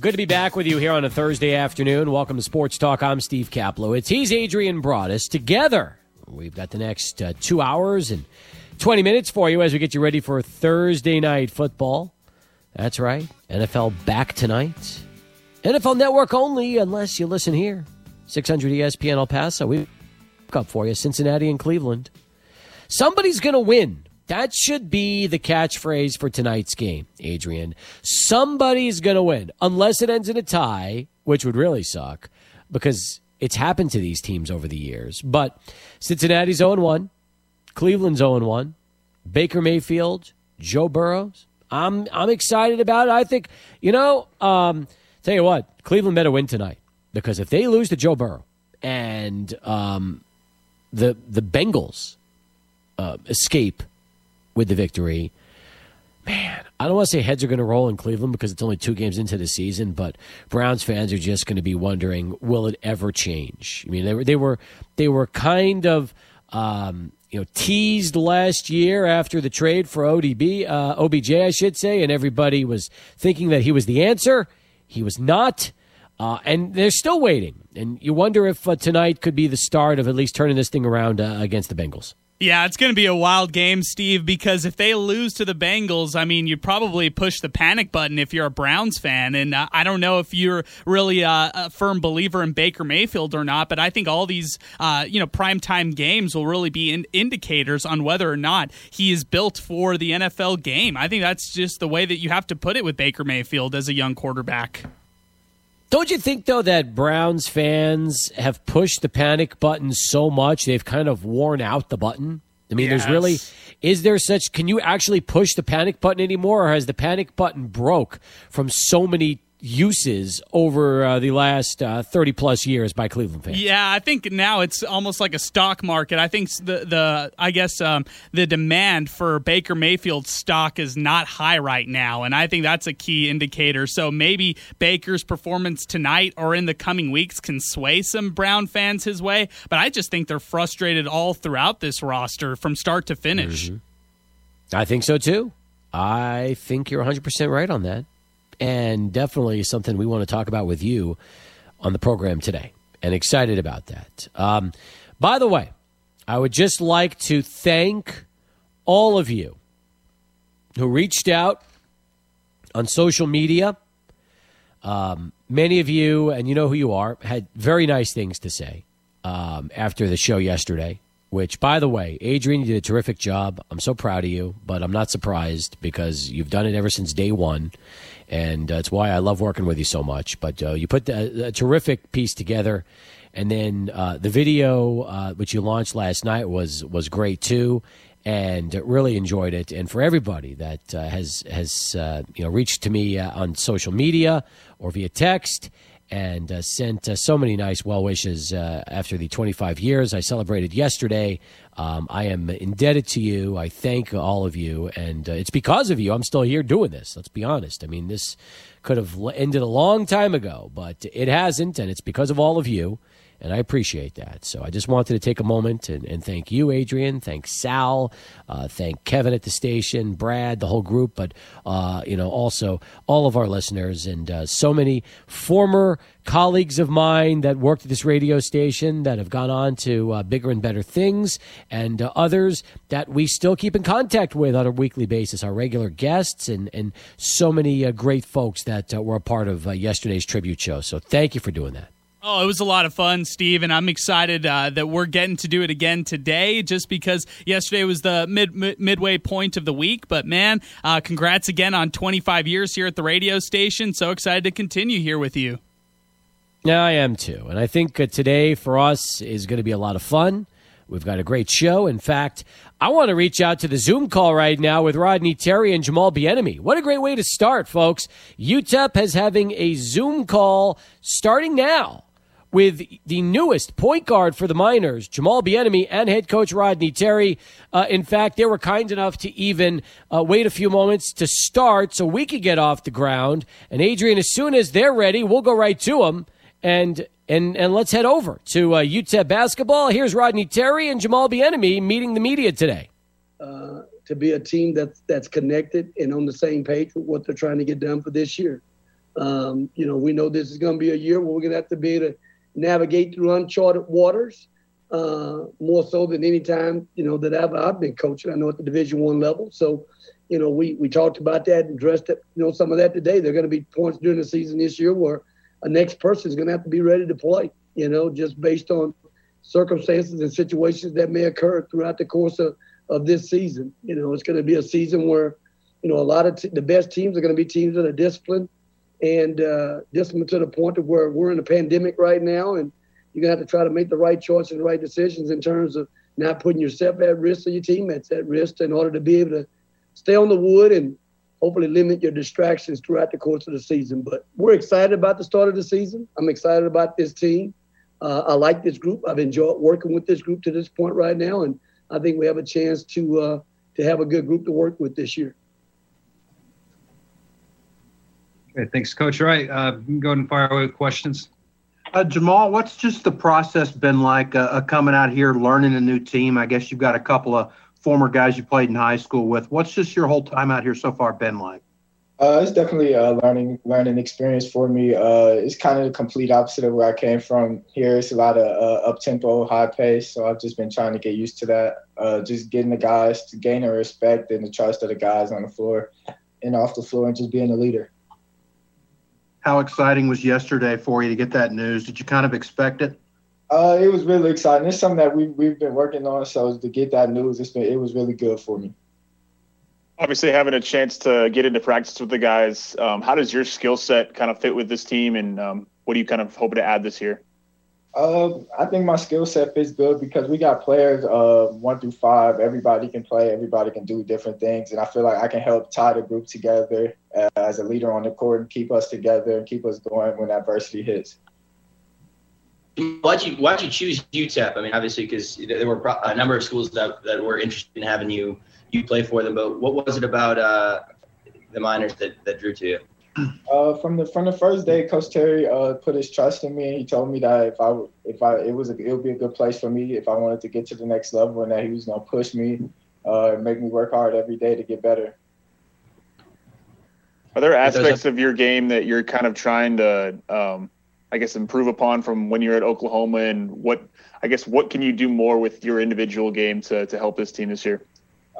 Good to be back with you here on a Thursday afternoon. Welcome to Sports Talk. I'm Steve Kaplowitz. He's Adrian Broadus. Together, we've got the next uh, two hours and 20 minutes for you as we get you ready for Thursday night football. That's right. NFL back tonight. NFL Network only, unless you listen here. 600 ESPN El Paso. We up for you. Cincinnati and Cleveland. Somebody's going to win. That should be the catchphrase for tonight's game, Adrian. Somebody's going to win, unless it ends in a tie, which would really suck because it's happened to these teams over the years. But Cincinnati's 0 1, Cleveland's 0 1, Baker Mayfield, Joe Burrows. I'm I'm excited about it. I think you know. Um, tell you what, Cleveland better win tonight because if they lose to Joe Burrow and um, the the Bengals uh, escape with the victory. Man, I don't want to say heads are going to roll in Cleveland because it's only two games into the season, but Browns fans are just going to be wondering, will it ever change? I mean, they were they were they were kind of um, you know teased last year after the trade for ODB, uh, OBJ, I should say, and everybody was thinking that he was the answer. He was not. Uh, and they're still waiting. And you wonder if uh, tonight could be the start of at least turning this thing around uh, against the Bengals. Yeah, it's going to be a wild game, Steve, because if they lose to the Bengals, I mean, you'd probably push the panic button if you're a Browns fan. And uh, I don't know if you're really uh, a firm believer in Baker Mayfield or not, but I think all these, uh, you know, primetime games will really be in- indicators on whether or not he is built for the NFL game. I think that's just the way that you have to put it with Baker Mayfield as a young quarterback. Don't you think though that Browns fans have pushed the panic button so much they've kind of worn out the button? I mean, yes. there's really is there such can you actually push the panic button anymore or has the panic button broke from so many uses over uh, the last uh, 30 plus years by Cleveland fans. Yeah, I think now it's almost like a stock market. I think the the I guess um, the demand for Baker Mayfield stock is not high right now, and I think that's a key indicator. So maybe Baker's performance tonight or in the coming weeks can sway some Brown fans his way, but I just think they're frustrated all throughout this roster from start to finish. Mm-hmm. I think so too. I think you're 100% right on that and definitely something we want to talk about with you on the program today. And excited about that. Um, by the way, I would just like to thank all of you who reached out on social media. Um, many of you, and you know who you are, had very nice things to say um, after the show yesterday. Which, by the way, Adrian, you did a terrific job. I'm so proud of you, but I'm not surprised because you've done it ever since day one and uh, it's why I love working with you so much. But uh, you put a terrific piece together, and then uh, the video uh, which you launched last night was was great too, and really enjoyed it. And for everybody that uh, has has uh, you know reached to me on social media or via text and sent so many nice well wishes after the 25 years I celebrated yesterday. Um, I am indebted to you. I thank all of you, and uh, it's because of you I'm still here doing this. Let's be honest. I mean, this could have ended a long time ago, but it hasn't, and it's because of all of you and I appreciate that. So I just wanted to take a moment and, and thank you, Adrian. Thank Sal. Uh, thank Kevin at the station, Brad, the whole group, but uh, you know also all of our listeners and uh, so many former colleagues of mine that worked at this radio station that have gone on to uh, bigger and better things, and uh, others that we still keep in contact with on a weekly basis. Our regular guests and and so many uh, great folks that were a part of yesterday's tribute show. So thank you for doing that. Oh, it was a lot of fun, Steve, and I'm excited uh, that we're getting to do it again today. Just because yesterday was the mid, mid midway point of the week, but man, uh, congrats again on 25 years here at the radio station. So excited to continue here with you. Yeah, I am too, and I think uh, today for us is going to be a lot of fun. We've got a great show. In fact, I want to reach out to the Zoom call right now with Rodney Terry and Jamal Bieniemy. What a great way to start, folks! UTEP has having a Zoom call starting now with the newest point guard for the Miners, Jamal Bieniemy, and head coach Rodney Terry. Uh, in fact, they were kind enough to even uh, wait a few moments to start so we could get off the ground. And Adrian, as soon as they're ready, we'll go right to them and and and let's head over to uh, UTEP basketball. Here's Rodney Terry and Jamal Bieniemy meeting the media today. Uh, to be a team that's that's connected and on the same page with what they're trying to get done for this year. Um, you know, we know this is going to be a year where we're going to have to be able to navigate through uncharted waters uh, more so than any time you know that I've, I've been coaching. I know at the Division One level, so you know we we talked about that and addressed it, you know some of that today. There are going to be points during the season this year where a next person is going to have to be ready to play. You know, just based on circumstances and situations that may occur throughout the course of, of this season. You know, it's going to be a season where you know a lot of t- the best teams are going to be teams that are disciplined and uh, disciplined to the point of where we're in a pandemic right now and you're gonna have to try to make the right choice and the right decisions in terms of not putting yourself at risk or your teammates at risk in order to be able to stay on the wood and hopefully limit your distractions throughout the course of the season. But we're excited about the start of the season. I'm excited about this team. Uh, I like this group. I've enjoyed working with this group to this point right now, and I think we have a chance to uh, to have a good group to work with this year. Okay, thanks, Coach. All right, uh, go ahead and fire away with questions. Uh, Jamal, what's just the process been like uh, uh, coming out here, learning a new team? I guess you've got a couple of former guys you played in high school with. What's just your whole time out here so far been like? Uh, it's definitely a learning learning experience for me. Uh, it's kind of the complete opposite of where I came from. Here, it's a lot of uh, up tempo, high pace. So I've just been trying to get used to that. Uh, just getting the guys to gain the respect and the trust of the guys on the floor and off the floor, and just being a leader. How exciting was yesterday for you to get that news? Did you kind of expect it? Uh, it was really exciting. It's something that we we've been working on. So to get that news, it's been it was really good for me. Obviously, having a chance to get into practice with the guys, um, how does your skill set kind of fit with this team, and um, what are you kind of hoping to add this year? Uh, I think my skill set fits good because we got players uh, one through five. Everybody can play. Everybody can do different things, and I feel like I can help tie the group together uh, as a leader on the court and keep us together and keep us going when adversity hits. Why'd you Why'd you choose UTEP? I mean, obviously, because there were a number of schools that that were interested in having you you play for them. But what was it about uh, the Miners that that drew to you? Uh, from the from the first day, Coach Terry uh, put his trust in me. And he told me that if I if I it was a, it would be a good place for me if I wanted to get to the next level, and that he was gonna push me uh, and make me work hard every day to get better. Are there aspects of your game that you're kind of trying to, um, I guess, improve upon from when you're at Oklahoma, and what I guess what can you do more with your individual game to to help this team this year?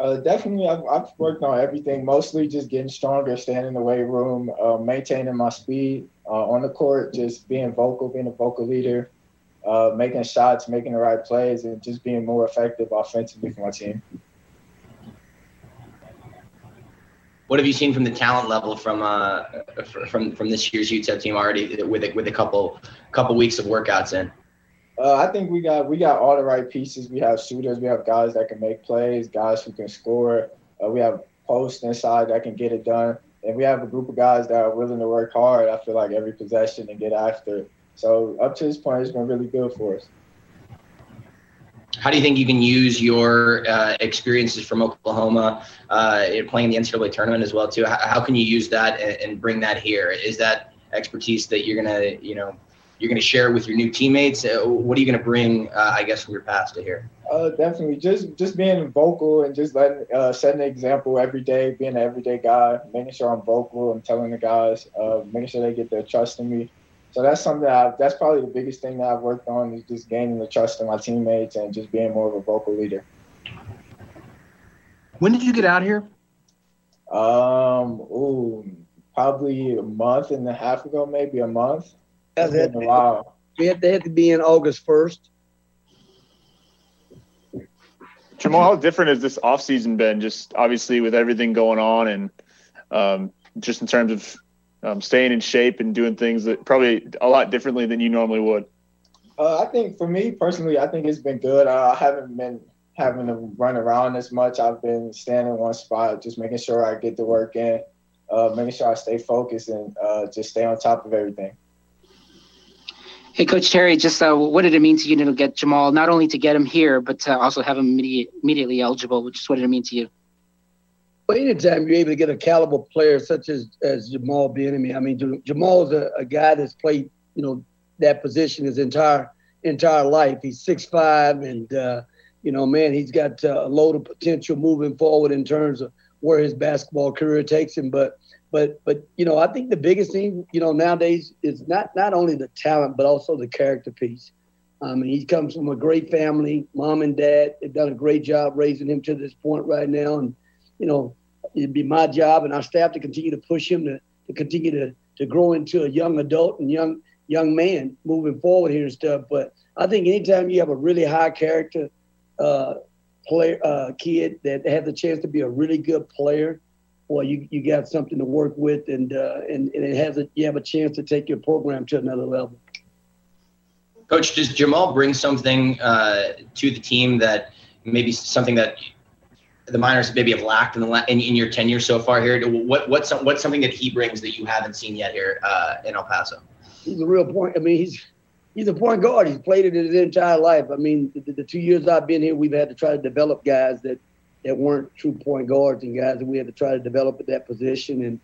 Uh, definitely, I've, I've, worked on everything. Mostly just getting stronger, staying in the weight room, uh, maintaining my speed uh, on the court, just being vocal, being a vocal leader, uh, making shots, making the right plays, and just being more effective offensively for my team. What have you seen from the talent level from uh, from from this year's UTEP team already with with a couple couple weeks of workouts in? Uh, I think we got we got all the right pieces. We have shooters. We have guys that can make plays, guys who can score. Uh, we have posts inside that can get it done, and we have a group of guys that are willing to work hard. I feel like every possession and get after. So up to this point, it's been really good for us. How do you think you can use your uh, experiences from Oklahoma, uh, playing the NCAA tournament as well too? How, can you use that and, and bring that here? Is that expertise that you're gonna, you know, you're going to share with your new teammates? Uh, what are you going to bring, uh, I guess, from your past to here? Uh, definitely, just just being vocal and just letting uh, setting an example every day, being an everyday guy, making sure I'm vocal and telling the guys, uh, making sure they get their trust in me. So that's something that I've, that's probably the biggest thing that I've worked on is just gaining the trust of my teammates and just being more of a vocal leader. When did you get out here? Um, ooh, probably a month and a half ago, maybe a month. It's been a while. We had, they had to be in August 1st. Jamal, how different has this offseason been? Just obviously with everything going on, and um, just in terms of um, staying in shape and doing things that probably a lot differently than you normally would. Uh, I think for me personally, I think it's been good. I haven't been having to run around as much. I've been staying in one spot, just making sure I get the work in, uh, making sure I stay focused and uh, just stay on top of everything. Hey, Coach Terry, just uh, what did it mean to you to get Jamal, not only to get him here, but to also have him immediate, immediately eligible? Just what did it mean to you? Well, anytime you're able to get a caliber player such as, as Jamal Bieniemy, I mean, Jamal's a, a guy that's played, you know, that position his entire entire life. He's six five, and uh, you know, man, he's got uh, a load of potential moving forward in terms of where his basketball career takes him. But but but you know, I think the biggest thing you know nowadays is not not only the talent but also the character piece. I mean, he comes from a great family. Mom and dad have done a great job raising him to this point right now, and you know, it'd be my job and our staff to continue to push him to, to continue to to grow into a young adult and young young man moving forward here and stuff. But I think anytime you have a really high character uh, player uh, kid that has the chance to be a really good player well, you, you got something to work with, and uh, and, and it has a, you have a chance to take your program to another level. Coach, does Jamal bring something uh, to the team that maybe something that the Miners maybe have lacked in, the, in, in your tenure so far here? What what's what's something that he brings that you haven't seen yet here uh, in El Paso? He's a real point. I mean, he's he's a point guard. He's played it his entire life. I mean, the, the two years I've been here, we've had to try to develop guys that that weren't true point guards and guys that we had to try to develop at that position. And,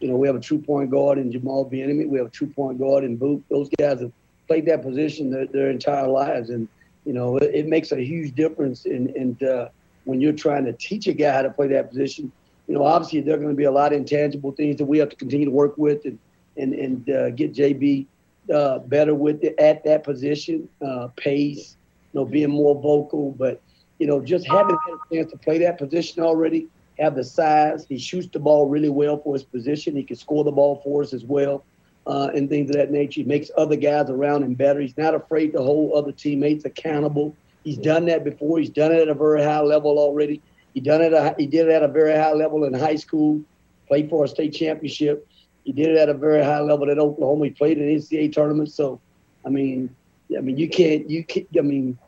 you know, we have a true point guard in Jamal Bieniemy. We have a true point guard in Boot. Those guys have played that position their, their entire lives. And, you know, it, it makes a huge difference in, in uh, when you're trying to teach a guy how to play that position. You know, obviously there are going to be a lot of intangible things that we have to continue to work with and, and, and uh, get JB uh, better with it at that position, uh, pace, you know, being more vocal. But, you know, just having had a chance to play that position already, have the size. He shoots the ball really well for his position. He can score the ball for us as well, uh, and things of that nature. He makes other guys around him better. He's not afraid to hold other teammates accountable. He's done that before. He's done it at a very high level already. He done it. He did it at a very high level in high school. Played for a state championship. He did it at a very high level at Oklahoma. He played in NCAA tournament. So, I mean, I mean, you can't. You can't. I mean,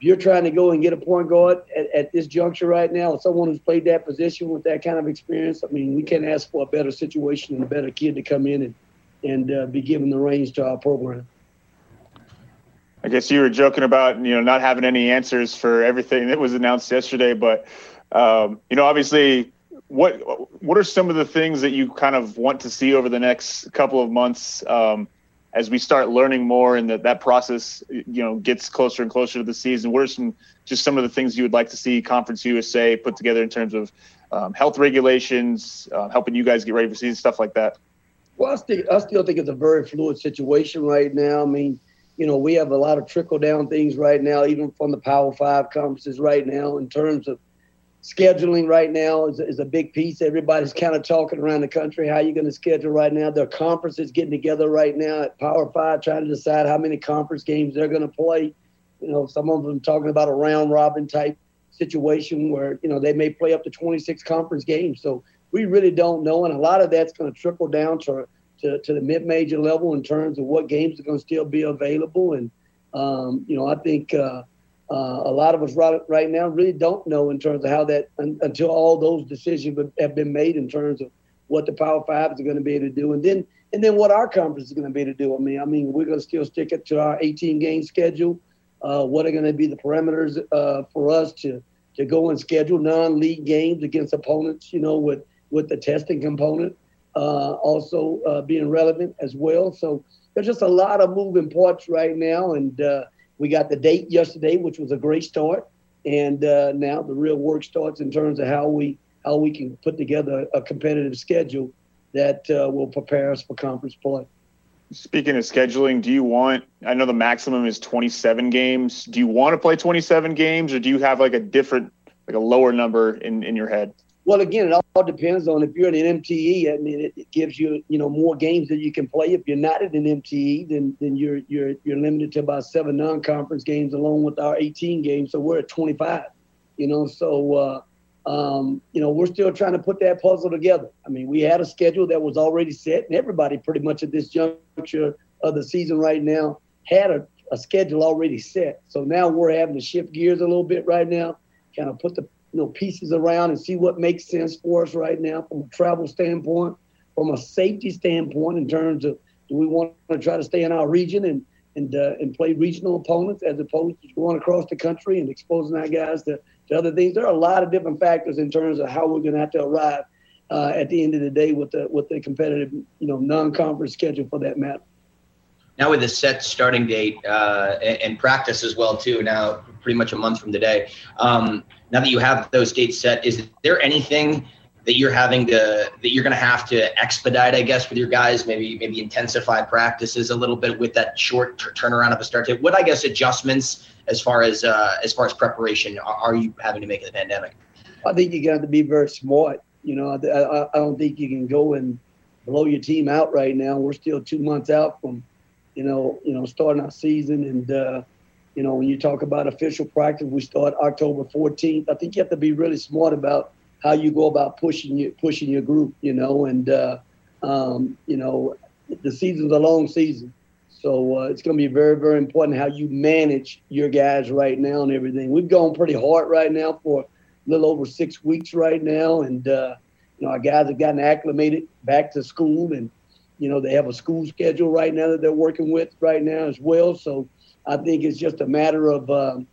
you're trying to go and get a point guard at, at this juncture right now, someone who's played that position with that kind of experience, I mean, we can't ask for a better situation and a better kid to come in and, and uh, be given the reins to our program. I guess you were joking about you know not having any answers for everything that was announced yesterday, but um, you know obviously what what are some of the things that you kind of want to see over the next couple of months? Um, as we start learning more and that that process you know gets closer and closer to the season what are some just some of the things you would like to see conference usa put together in terms of um, health regulations uh, helping you guys get ready for season stuff like that? Well I still, I still think it's a very fluid situation right now. I mean you know we have a lot of trickle down things right now even from the power five conferences right now in terms of scheduling right now is, is a big piece. Everybody's kind of talking around the country how you're going to schedule right now. Their conferences getting together right now at Power Five, trying to decide how many conference games they're going to play. You know, some of them talking about a round robin type situation where you know they may play up to 26 conference games. So we really don't know, and a lot of that's going to trickle down to to, to the mid major level in terms of what games are going to still be available. And um, you know, I think. Uh, uh, a lot of us right, right now really don't know in terms of how that un, until all those decisions have been made in terms of what the Power Fives are going to be able to do, and then and then what our conference is going to be able to do. I mean, I mean, we're going to still stick it to our 18 game schedule. Uh, what are going to be the parameters uh, for us to to go and schedule non-league games against opponents? You know, with with the testing component uh, also uh, being relevant as well. So there's just a lot of moving parts right now, and uh, we got the date yesterday, which was a great start, and uh, now the real work starts in terms of how we how we can put together a competitive schedule that uh, will prepare us for conference play. Speaking of scheduling, do you want? I know the maximum is 27 games. Do you want to play 27 games, or do you have like a different, like a lower number in in your head? Well, again, it all depends on if you're in an MTE. I mean, it, it, gives you you know more games that you can play. If you're not an MTE, then then you're you're you're limited to about seven non-conference games along with our 18 games. So we're at 25. You know, so uh, um, you know we're still trying to put that puzzle together. I mean, we had a schedule that was already set, and everybody pretty much at this juncture of the season right now had a, a schedule already set. So now we're having to shift gears a little bit right now, kind of put the you know pieces around and see what makes sense for us right now from a travel standpoint, from a safety standpoint in terms of do we want to try to stay in our region and and uh, and play regional opponents as opposed to going across the country and exposing our guys to, to other things. There are a lot of different factors in terms of how we're going to have to arrive uh, at the end of the day with the with the competitive you know non-conference schedule for that matter. Now with the set starting date uh, and, and, practice as well too. Now pretty much a month from today. Um, now that you have those dates set, is there anything that you're having to that you're going to have to expedite, I guess, with your guys? Maybe maybe intensify practices a little bit with that short t- turnaround of a start date. What I guess adjustments as far as uh, as far as preparation are, are you having to make in the pandemic? I think you got to be very smart. You know, I, I don't think you can go and blow your team out right now. We're still two months out from, you know, you know, starting our season. And uh, you know, when you talk about official practice, we start October 14th. I think you have to be really smart about how you go about pushing your pushing your group. You know, and uh, um, you know, the season's a long season. So uh, it's going to be very, very important how you manage your guys right now and everything. We've gone pretty hard right now for a little over six weeks right now, and uh, you know our guys have gotten acclimated back to school, and you know they have a school schedule right now that they're working with right now as well. So I think it's just a matter of um,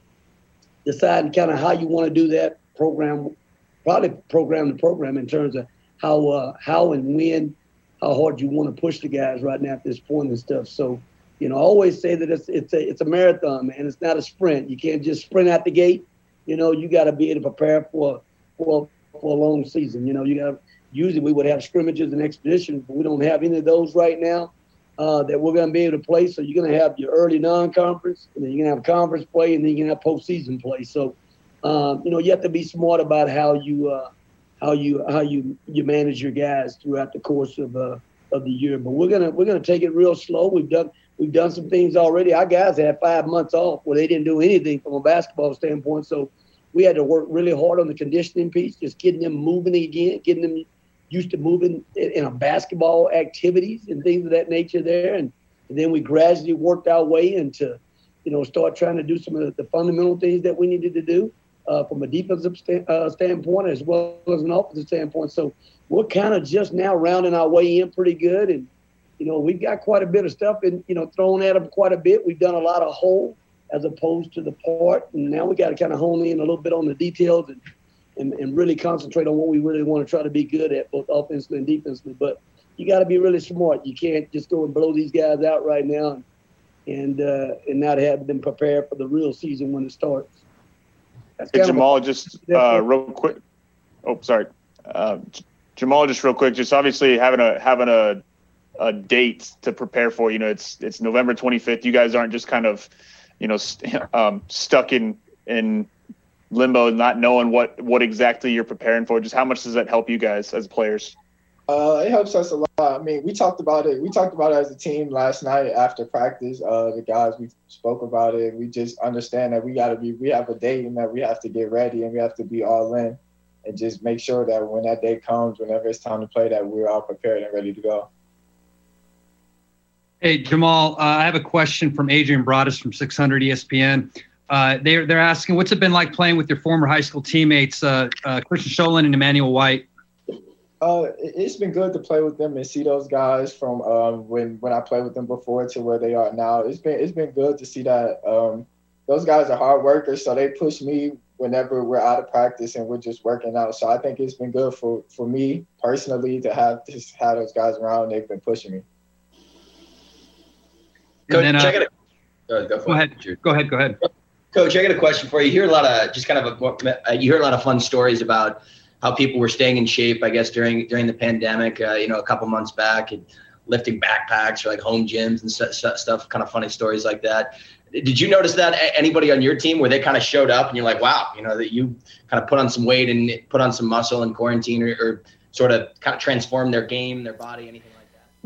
deciding kind of how you want to do that program, probably program the program in terms of how uh, how and when, how hard you want to push the guys right now at this point and stuff. So you know, I always say that it's it's a it's a marathon, man. It's not a sprint. You can't just sprint out the gate. You know, you got to be able to prepare for for for a long season. You know, you got usually we would have scrimmages and expeditions, but we don't have any of those right now uh, that we're going to be able to play. So you're going to have your early non-conference, and then you're going to have conference play, and then you're going to have postseason play. So um, you know, you have to be smart about how you uh, how you how you you manage your guys throughout the course of uh, of the year. But we're gonna we're gonna take it real slow. We've done we've done some things already. Our guys had five months off where they didn't do anything from a basketball standpoint. So we had to work really hard on the conditioning piece, just getting them moving again, getting them used to moving in a basketball activities and things of that nature there. And, and then we gradually worked our way into, you know, start trying to do some of the, the fundamental things that we needed to do uh, from a defensive uh, standpoint as well as an offensive standpoint. So we're kind of just now rounding our way in pretty good. And, you know, we've got quite a bit of stuff and, you know, thrown at them quite a bit. We've done a lot of whole as opposed to the part. And now we got to kind of hone in a little bit on the details and, and, and really concentrate on what we really want to try to be good at, both offensively and defensively. But you got to be really smart. You can't just go and blow these guys out right now and and, uh, and not have them prepared for the real season when it starts. Hey, Jamal, a, just uh, real quick. Oh, sorry. Uh, Jamal, just real quick. Just obviously having a having a a date to prepare for. You know, it's it's November 25th. You guys aren't just kind of, you know, st- um, stuck in in limbo, not knowing what what exactly you're preparing for. Just how much does that help you guys as players? Uh, it helps us a lot. I mean, we talked about it. We talked about it as a team last night after practice. Uh, the guys we spoke about it. We just understand that we got to be. We have a date and that we have to get ready and we have to be all in, and just make sure that when that day comes, whenever it's time to play, that we're all prepared and ready to go. Hey Jamal, uh, I have a question from Adrian Broadus from 600 ESPN. Uh, they're they're asking, what's it been like playing with your former high school teammates, uh, uh, Christian Sholin and Emmanuel White? Uh, it's been good to play with them and see those guys from um, when when I played with them before to where they are now. It's been it's been good to see that um, those guys are hard workers, so they push me whenever we're out of practice and we're just working out. So I think it's been good for for me personally to have just have those guys around. They've been pushing me. Coach, then, uh, check it. Go, go, go ahead. Go ahead. Go ahead. Coach, I got a question for you. You hear a lot of just kind of a, uh, you hear a lot of fun stories about how people were staying in shape. I guess during during the pandemic, uh, you know, a couple months back, and lifting backpacks or like home gyms and stuff, stuff. Kind of funny stories like that. Did you notice that anybody on your team where they kind of showed up and you're like, wow, you know, that you kind of put on some weight and put on some muscle in quarantine or, or sort of kind of transform their game, their body, anything?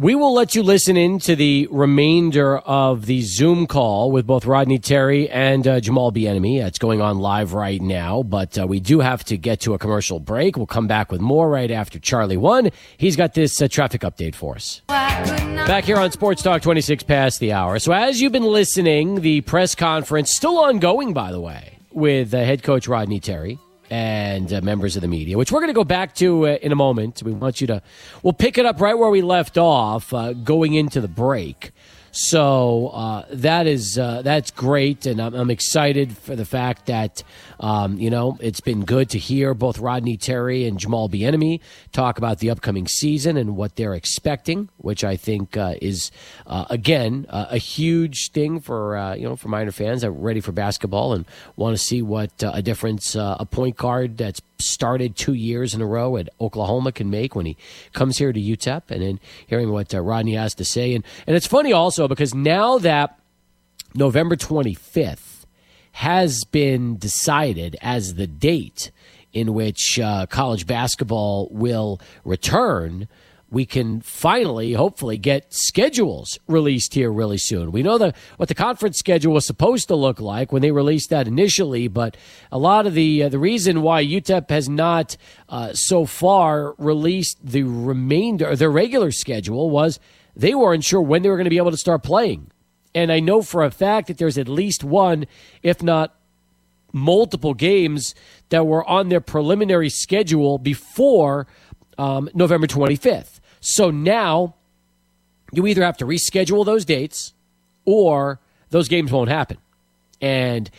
We will let you listen in to the remainder of the Zoom call with both Rodney Terry and uh, Jamal Bieniemy. It's going on live right now, but uh, we do have to get to a commercial break. We'll come back with more right after Charlie One. He's got this uh, traffic update for us. Back here on Sports Talk, 26 past the hour. So as you've been listening, the press conference still ongoing, by the way, with uh, head coach Rodney Terry and uh, members of the media, which we're going to go back to uh, in a moment. We want you to, we'll pick it up right where we left off uh, going into the break. So uh, that is uh, that's great, and I'm, I'm, excited for the fact that um, you know it's been good to hear both Rodney Terry and Jamal Bieniemy talk about the upcoming season and what they're expecting, which I think uh, is uh, again a huge thing for uh, you know for Miner fans that are ready for basketball and want to see what uh, a difference a point guard that's started two years in a row at Oklahoma can make when he comes here to UTEP, and then hearing what uh, Rodney has to say. And, and it's funny also because now that November 25th has been decided as the date in which uh, college basketball will return – we can finally, hopefully, get schedules released here really soon. We know the, what the conference schedule was supposed to look like when they released that initially, but a lot of the uh, the reason why UTEP has not uh, so far released the remainder, their regular schedule, was they weren't sure when they were going to be able to start playing. And I know for a fact that there's at least one, if not multiple games that were on their preliminary schedule before um, November 25th. So now you either have to reschedule those dates or those games won't happen. And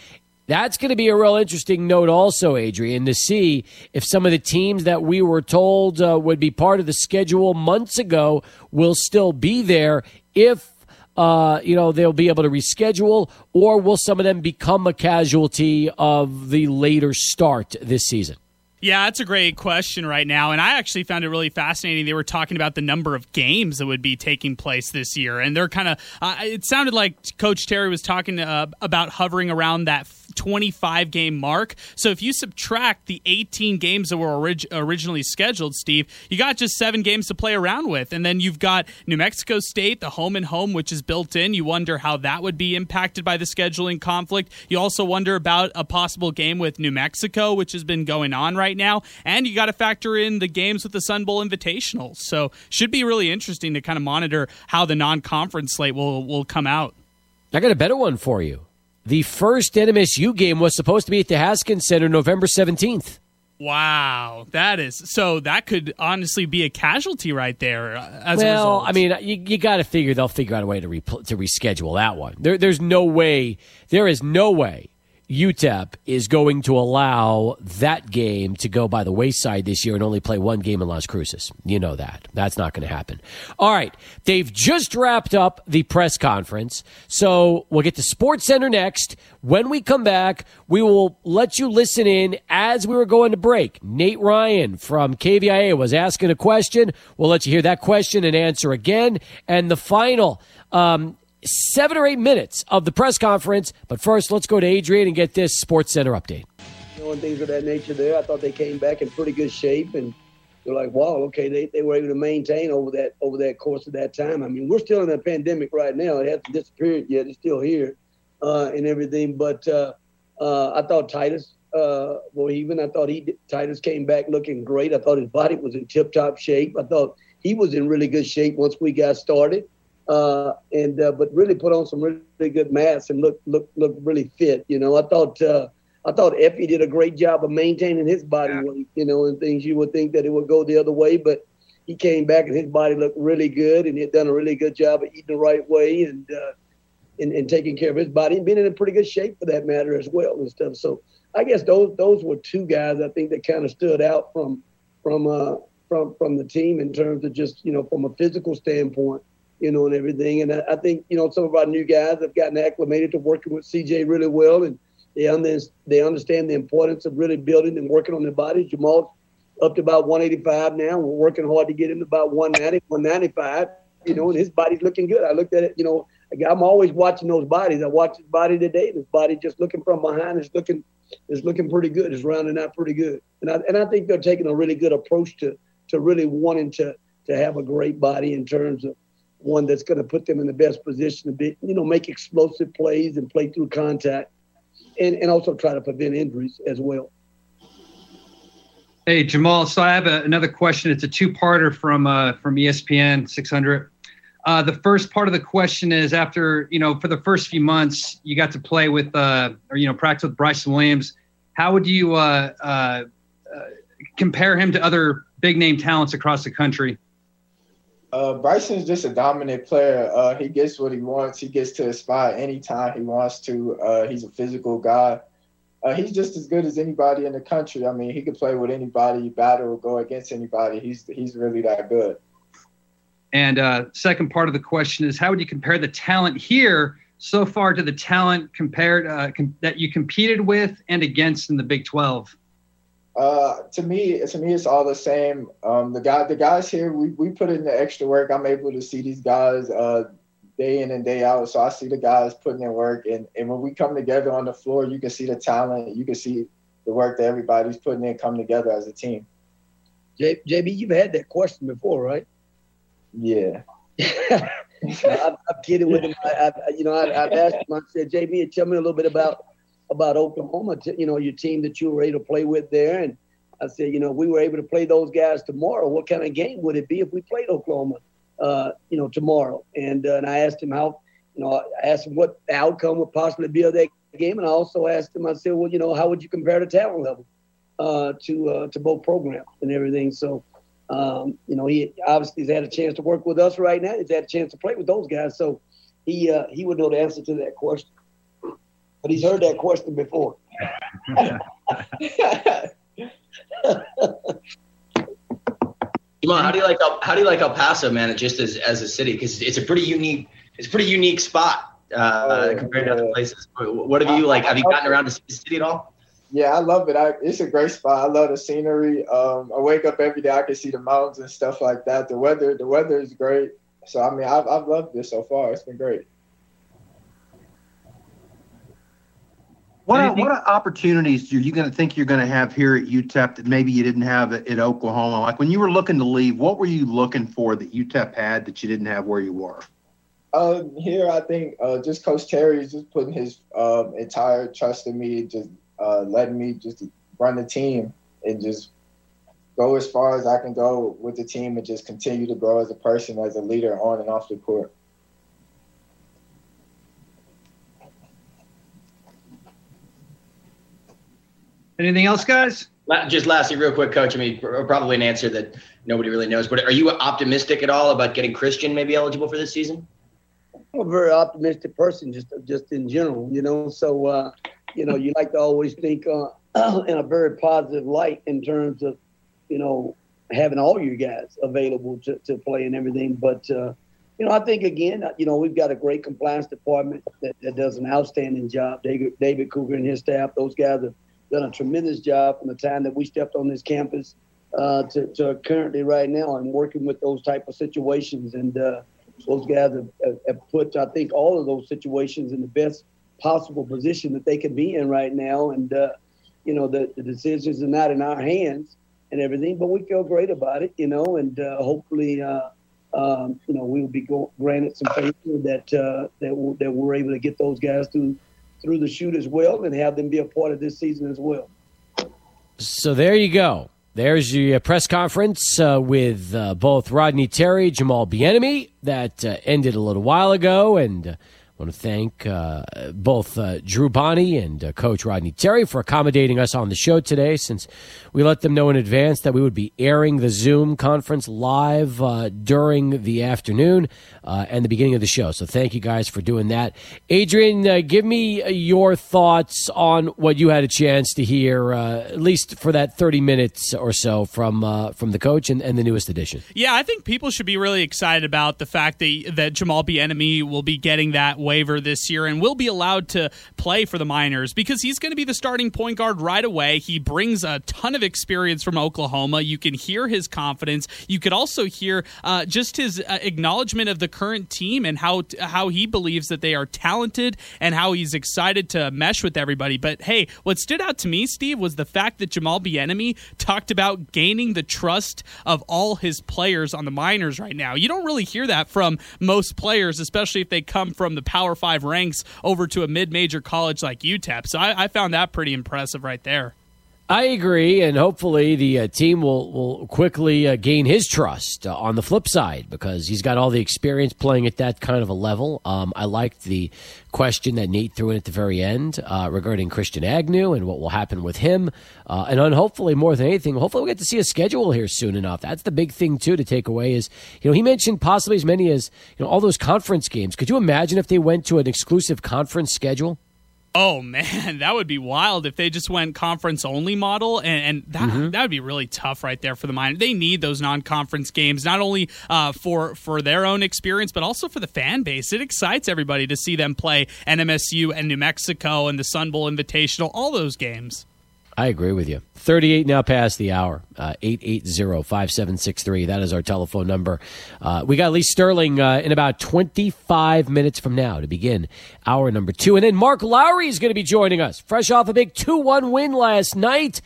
that's going to be a real interesting note, also, Adrian, to see if some of the teams that we were told uh, would be part of the schedule months ago will still be there. If uh, you know they'll be able to reschedule, or will some of them become a casualty of the later start this season? Yeah, that's a great question right now. And I actually found it really fascinating. They were talking about the number of games that would be taking place this year. And they're kind of, uh, it sounded like Coach Terry was talking uh, about hovering around that 25 game mark. So if you subtract the 18 games that were orig- originally scheduled, Steve, you got just seven games to play around with. And then you've got New Mexico State, the home and home, which is built in. You wonder how that would be impacted by the scheduling conflict. You also wonder about a possible game with New Mexico, which has been going on right now. And you got to factor in the games with the Sun Bowl Invitational. So should be really interesting to kind of monitor how the non conference slate will, will come out. I got a better one for you. The first NMSU game was supposed to be at the Haskins Center November 17th. Wow, that is so. That could honestly be a casualty right there. Uh, well, I mean, you, you got to figure they'll figure out a way to re- to reschedule that one. There, there's no way. There is no way UTEP is going to allow that game to go by the wayside this year and only play one game in Las Cruces. You know that. That's not going to happen. All right. They've just wrapped up the press conference. So we'll get to Sports Center next. When we come back, we will let you listen in as we were going to break. Nate Ryan from KVIA was asking a question. We'll let you hear that question and answer again. And the final um, seven or eight minutes of the press conference. But first, let's go to Adrian and get this Sports Center update. You know, and things of that nature there. I thought they came back in pretty good shape and they're like, wow, okay, they, they were able to maintain over that over that course of that time. I mean, we're still in a pandemic right now. It hasn't disappeared yet. It's still here uh, and everything. But uh, uh, I thought Tydus, uh, well, even I thought he Tydus came back looking great. I thought his body was in tip top shape. I thought he was in really good shape once we got started uh, and uh, but really put on some really, good mass and look look look really fit. You know, I thought uh, I thought Efe did a great job of maintaining his body yeah. weight. You know, and things you would think that it would go the other way, but he came back and his body looked really good, and he had done a really good job of eating the right way and uh, and, and taking care of his body and being in a pretty good shape for that matter as well and stuff. So I guess those those were two guys I think that kind of stood out from from uh, from from the team in terms of just you know from a physical standpoint you know, and everything. And I, I, think, you know, some of our new guys have gotten acclimated to working with CJ really well, and they under, they understand the importance of really building and working on their bodies. Jamal's up to about 185 now. We're working hard to get him to about 190, 195. You know, and his body's looking good. I looked at it, you know, I'm always watching those bodies. I watched his body today, his body just looking from behind is looking is looking pretty good. It's rounding out pretty good, and I and I think they're taking a really good approach to to really wanting to to have a great body in terms of one that's going to put them in the best position to be, you know, make explosive plays and play through contact, and and also try to prevent injuries as well. Hey Jamal, so I have a, another question. It's a two-parter from uh, from ESPN 600. Uh, the first part of the question is after you know for the first few months you got to play with uh, or you know practice with Bryson Williams. How would you uh, uh, uh compare him to other big name talents across the country? Uh, Bryson's just a dominant player. Uh, he gets what he wants. He gets to the spot anytime he wants to. Uh, he's a physical guy. Uh, he's just as good as anybody in the country. I mean, he could play with anybody, battle, go against anybody. He's he's really that good. And uh, second part of the question is, how would you compare the talent here so far to the talent compared uh, com- that you competed with and against in the Big Twelve? Uh, to me, to me, it's all the same. Um, the guy, the guys here, we, we put in the extra work. I'm able to see these guys uh, day in and day out. So I see the guys putting in work, and, and when we come together on the floor, you can see the talent. You can see the work that everybody's putting in, come together as a team. J- JB, you've had that question before, right? Yeah. I'm, I'm, kidding with him. I, I, you know, I, have asked him. I said, JB, tell me a little bit about about Oklahoma. You know, your team that you were able to play with there, and I said, you know, we were able to play those guys tomorrow. What kind of game would it be if we played Oklahoma? Uh, you know, tomorrow. And uh, and I asked him how. You know, I asked him what the outcome would possibly be of that game, and I also asked him. I said, well, you know, how would you compare the talent level uh, to uh, to both programs and everything? So um, you know, he obviously has had a chance to work with us right now. He's had a chance to play with those guys, so he uh, he would know the answer to that question. But he's heard that question before. Iman, how do you like El, how do you like El Paso, man? Just as as a city, because it's a pretty unique it's a pretty unique spot uh, oh, compared to other places. What have you like? Have you gotten around to see the city at all? Yeah, I love it. I, it's a great spot. I love the scenery. Um, I wake up every day. I can see the mountains and stuff like that. The weather, the weather is great. So I mean, I've, I've loved this so far. It's been great. What what opportunities are you going to think you're going to have here at UTEP that maybe you didn't have at, at, Oklahoma? Like when you were looking to leave, what were you looking for that UTEP had that you didn't have where you were? Uh, here, I think uh, just Coach Terry is just putting his um, entire trust in me, just uh, letting me just run the team and just go as far as I can go with the team and just continue to grow as a person, as a leader on and off the court. Anything else, guys? Just lastly, real quick, Coach. I mean, probably an answer that nobody really knows, but are you optimistic at all about getting Christian maybe eligible for this season? I'm a very optimistic person, just just in general, you know. So uh, you know, you like to always think uh, in a very positive light in terms of, you know, having all your guys available to, to play and everything. But, uh, you know, I think again, you know, we've got a great compliance department that, that does an outstanding job. David, David Cougar and his staff, those guys have done a tremendous job from the time that we stepped on this campus uh, to, to, currently right now and working with those type of situations. And uh, those guys have, have, put, I think, all of those situations in the best possible position that they can be in right now. And, uh, you know, the, the decisions are not in our hands and everything, but we feel great about it, you know, and uh, hopefully, uh, um, you know, we will be go- granted some favor that, uh, that, that we're able to get those guys through, through the chute as well and have them be a part of this season as well. So there you go. There's your press conference uh, with uh, both Rodney Terry, Jamal Bieniemy that uh, ended a little while ago, and uh, I want to thank uh, both uh, Drew Bonney and uh, Coach Rodney Terry for accommodating us on the show today, since we let them know in advance that we would be airing the Zoom conference live uh, during the afternoon uh, and the beginning of the show. So thank you guys for doing that. Adrian, uh, give me your thoughts on what you had a chance to hear, at least for that 30 minutes or so from from the coach and, and, the newest edition. Yeah, I think people should be really excited about the fact that, that Jamal Bieniemy will be getting that waiver this year and will be allowed to play for the Miners because he's going to be the starting point guard right away. He brings a ton of experience from Oklahoma. You can hear his confidence. You could also hear uh, just his uh, acknowledgement of the current team and how how he believes that they are talented and how he's excited to mesh with everybody. But hey, what stood out to me, Steve, was the fact that Jamal Bieniemy talked about gaining the trust of all his players on the Miners right now. You don't really hear that from most players, especially if they come from the Power Five ranks over to a mid-major college like UTEP. So I, I found that pretty impressive right there. I agree, and hopefully the uh, team will will quickly uh, gain his trust uh, on the flip side because he's got all the experience playing at that kind of a level. Um, I liked the question that Nate threw in at the very end uh, regarding Christian Agnew and what will happen with him, uh, and hopefully more than anything, hopefully we'll get to see a schedule here soon enough. That's the big thing too to take away is you know he mentioned possibly as many as you know all those conference games. Could you imagine if they went to an exclusive conference schedule? Oh man, that would be wild if they just went conference only model, and, and that mm-hmm. that would be really tough right there for the minor. They need those non conference games not only uh, for for their own experience, but also for the fan base. It excites everybody to see them play NMSU and New Mexico and the Sun Bowl Invitational, all those games. I agree with you. 38 now past the hour. Uh, 880-5763. That is our telephone number. Uh, we got Lee Sterling uh, in about 25 minutes from now to begin hour number two. And then Mark Lowry is going to be joining us, fresh off a big 2-1 win last night.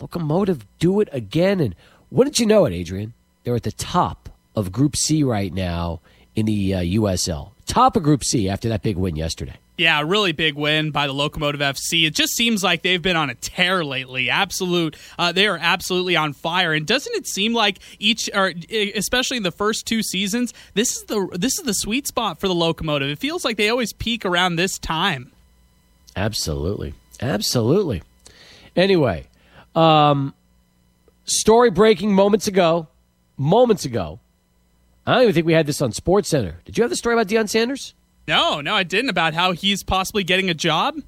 Locomotive do it again. And wouldn't you know it, Adrian? They're at the top of Group C right now in the uh, USL. Top of Group C after that big win yesterday. Yeah, really big win by the Locomotive FC. It just seems like they've been on a tear lately. Absolute, uh, they are absolutely on fire. And doesn't it seem like each, or especially in the first two seasons, this is the this is the sweet spot for the Locomotive. It feels like they always peak around this time. Absolutely, absolutely. Anyway, um, story breaking moments ago, moments ago. I don't even think we had this on Sports Center. Did you have the story about Deion Sanders? No, no, I didn't. About how he's possibly getting a job.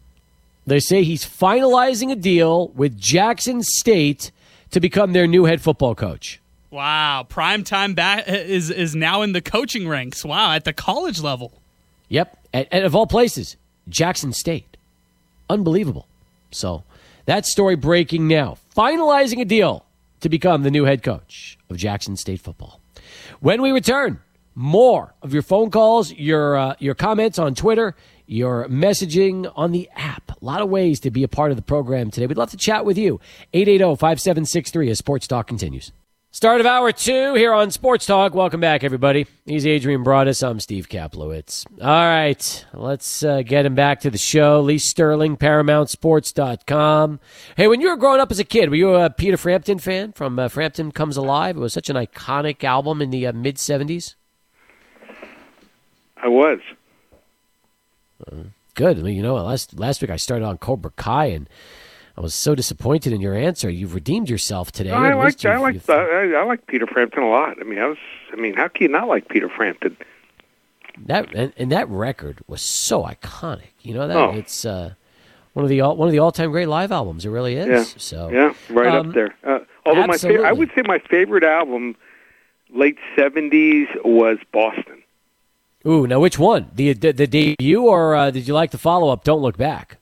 They say he's finalizing a deal with Jackson State to become their new head football coach. Wow, primetime back is is now in the coaching ranks. Wow, at the college level. Yep, and, and of all places, Jackson State. Unbelievable. So that story breaking now. Finalizing a deal to become the new head coach of Jackson State football. When we return, more of your phone calls, your uh, your comments on Twitter, your messaging on the app. A lot of ways to be a part of the program today. We'd love to chat with you. 880-5763 as Sports Talk continues. Start of hour two here on Sports Talk. Welcome back, everybody. He's Adrian Broadus. I'm Steve Kaplowitz. All right, let's uh, get him back to the show. Lee Sterling, ParamountSports.com. Hey, when you were growing up as a kid, were you a Peter Frampton fan from uh, Frampton Comes Alive? It was such an iconic album in the uh, mid 70s. I was. Uh, good. I mean, you know, last last week I started on Cobra Kai, and I was so disappointed in your answer. You've redeemed yourself today. No, I like I like I, I like Peter Frampton a lot. I mean, I was. I mean, how can you not like Peter Frampton? That and, and that record was so iconic. You know that oh. it's uh, one of the all, one of the all time great live albums. It really is. Yeah. So yeah, right um, up there. Uh, although absolutely. my favorite, I would say my favorite album, late seventies, was Boston. Ooh, now which one? The the, the debut, or uh, did you like the follow up? Don't look back.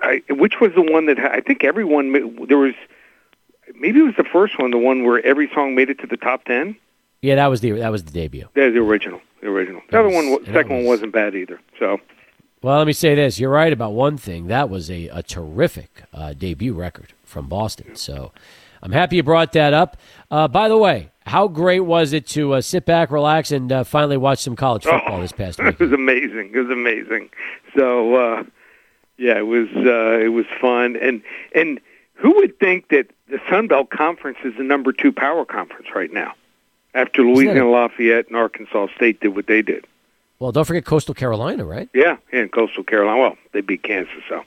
I, which was the one that I think everyone there was. Maybe it was the first one, the one where every song made it to the top ten. Yeah, that was the that was the debut. That's the original. The original. The other one, second was, one wasn't bad either. So. Well, let me say this: you're right about one thing. That was a, a terrific uh, debut record from Boston. So, I'm happy you brought that up. Uh, by the way, how great was it to uh, sit back, relax, and uh, finally watch some college football oh, this past week? It was amazing. It was amazing. So, uh, yeah, it was uh, it was fun. And and who would think that the Sun Belt Conference is the number two power conference right now, after Louisiana Lafayette and Arkansas State did what they did? Well, don't forget Coastal Carolina, right? Yeah, and Coastal Carolina. Well, they beat Kansas, so.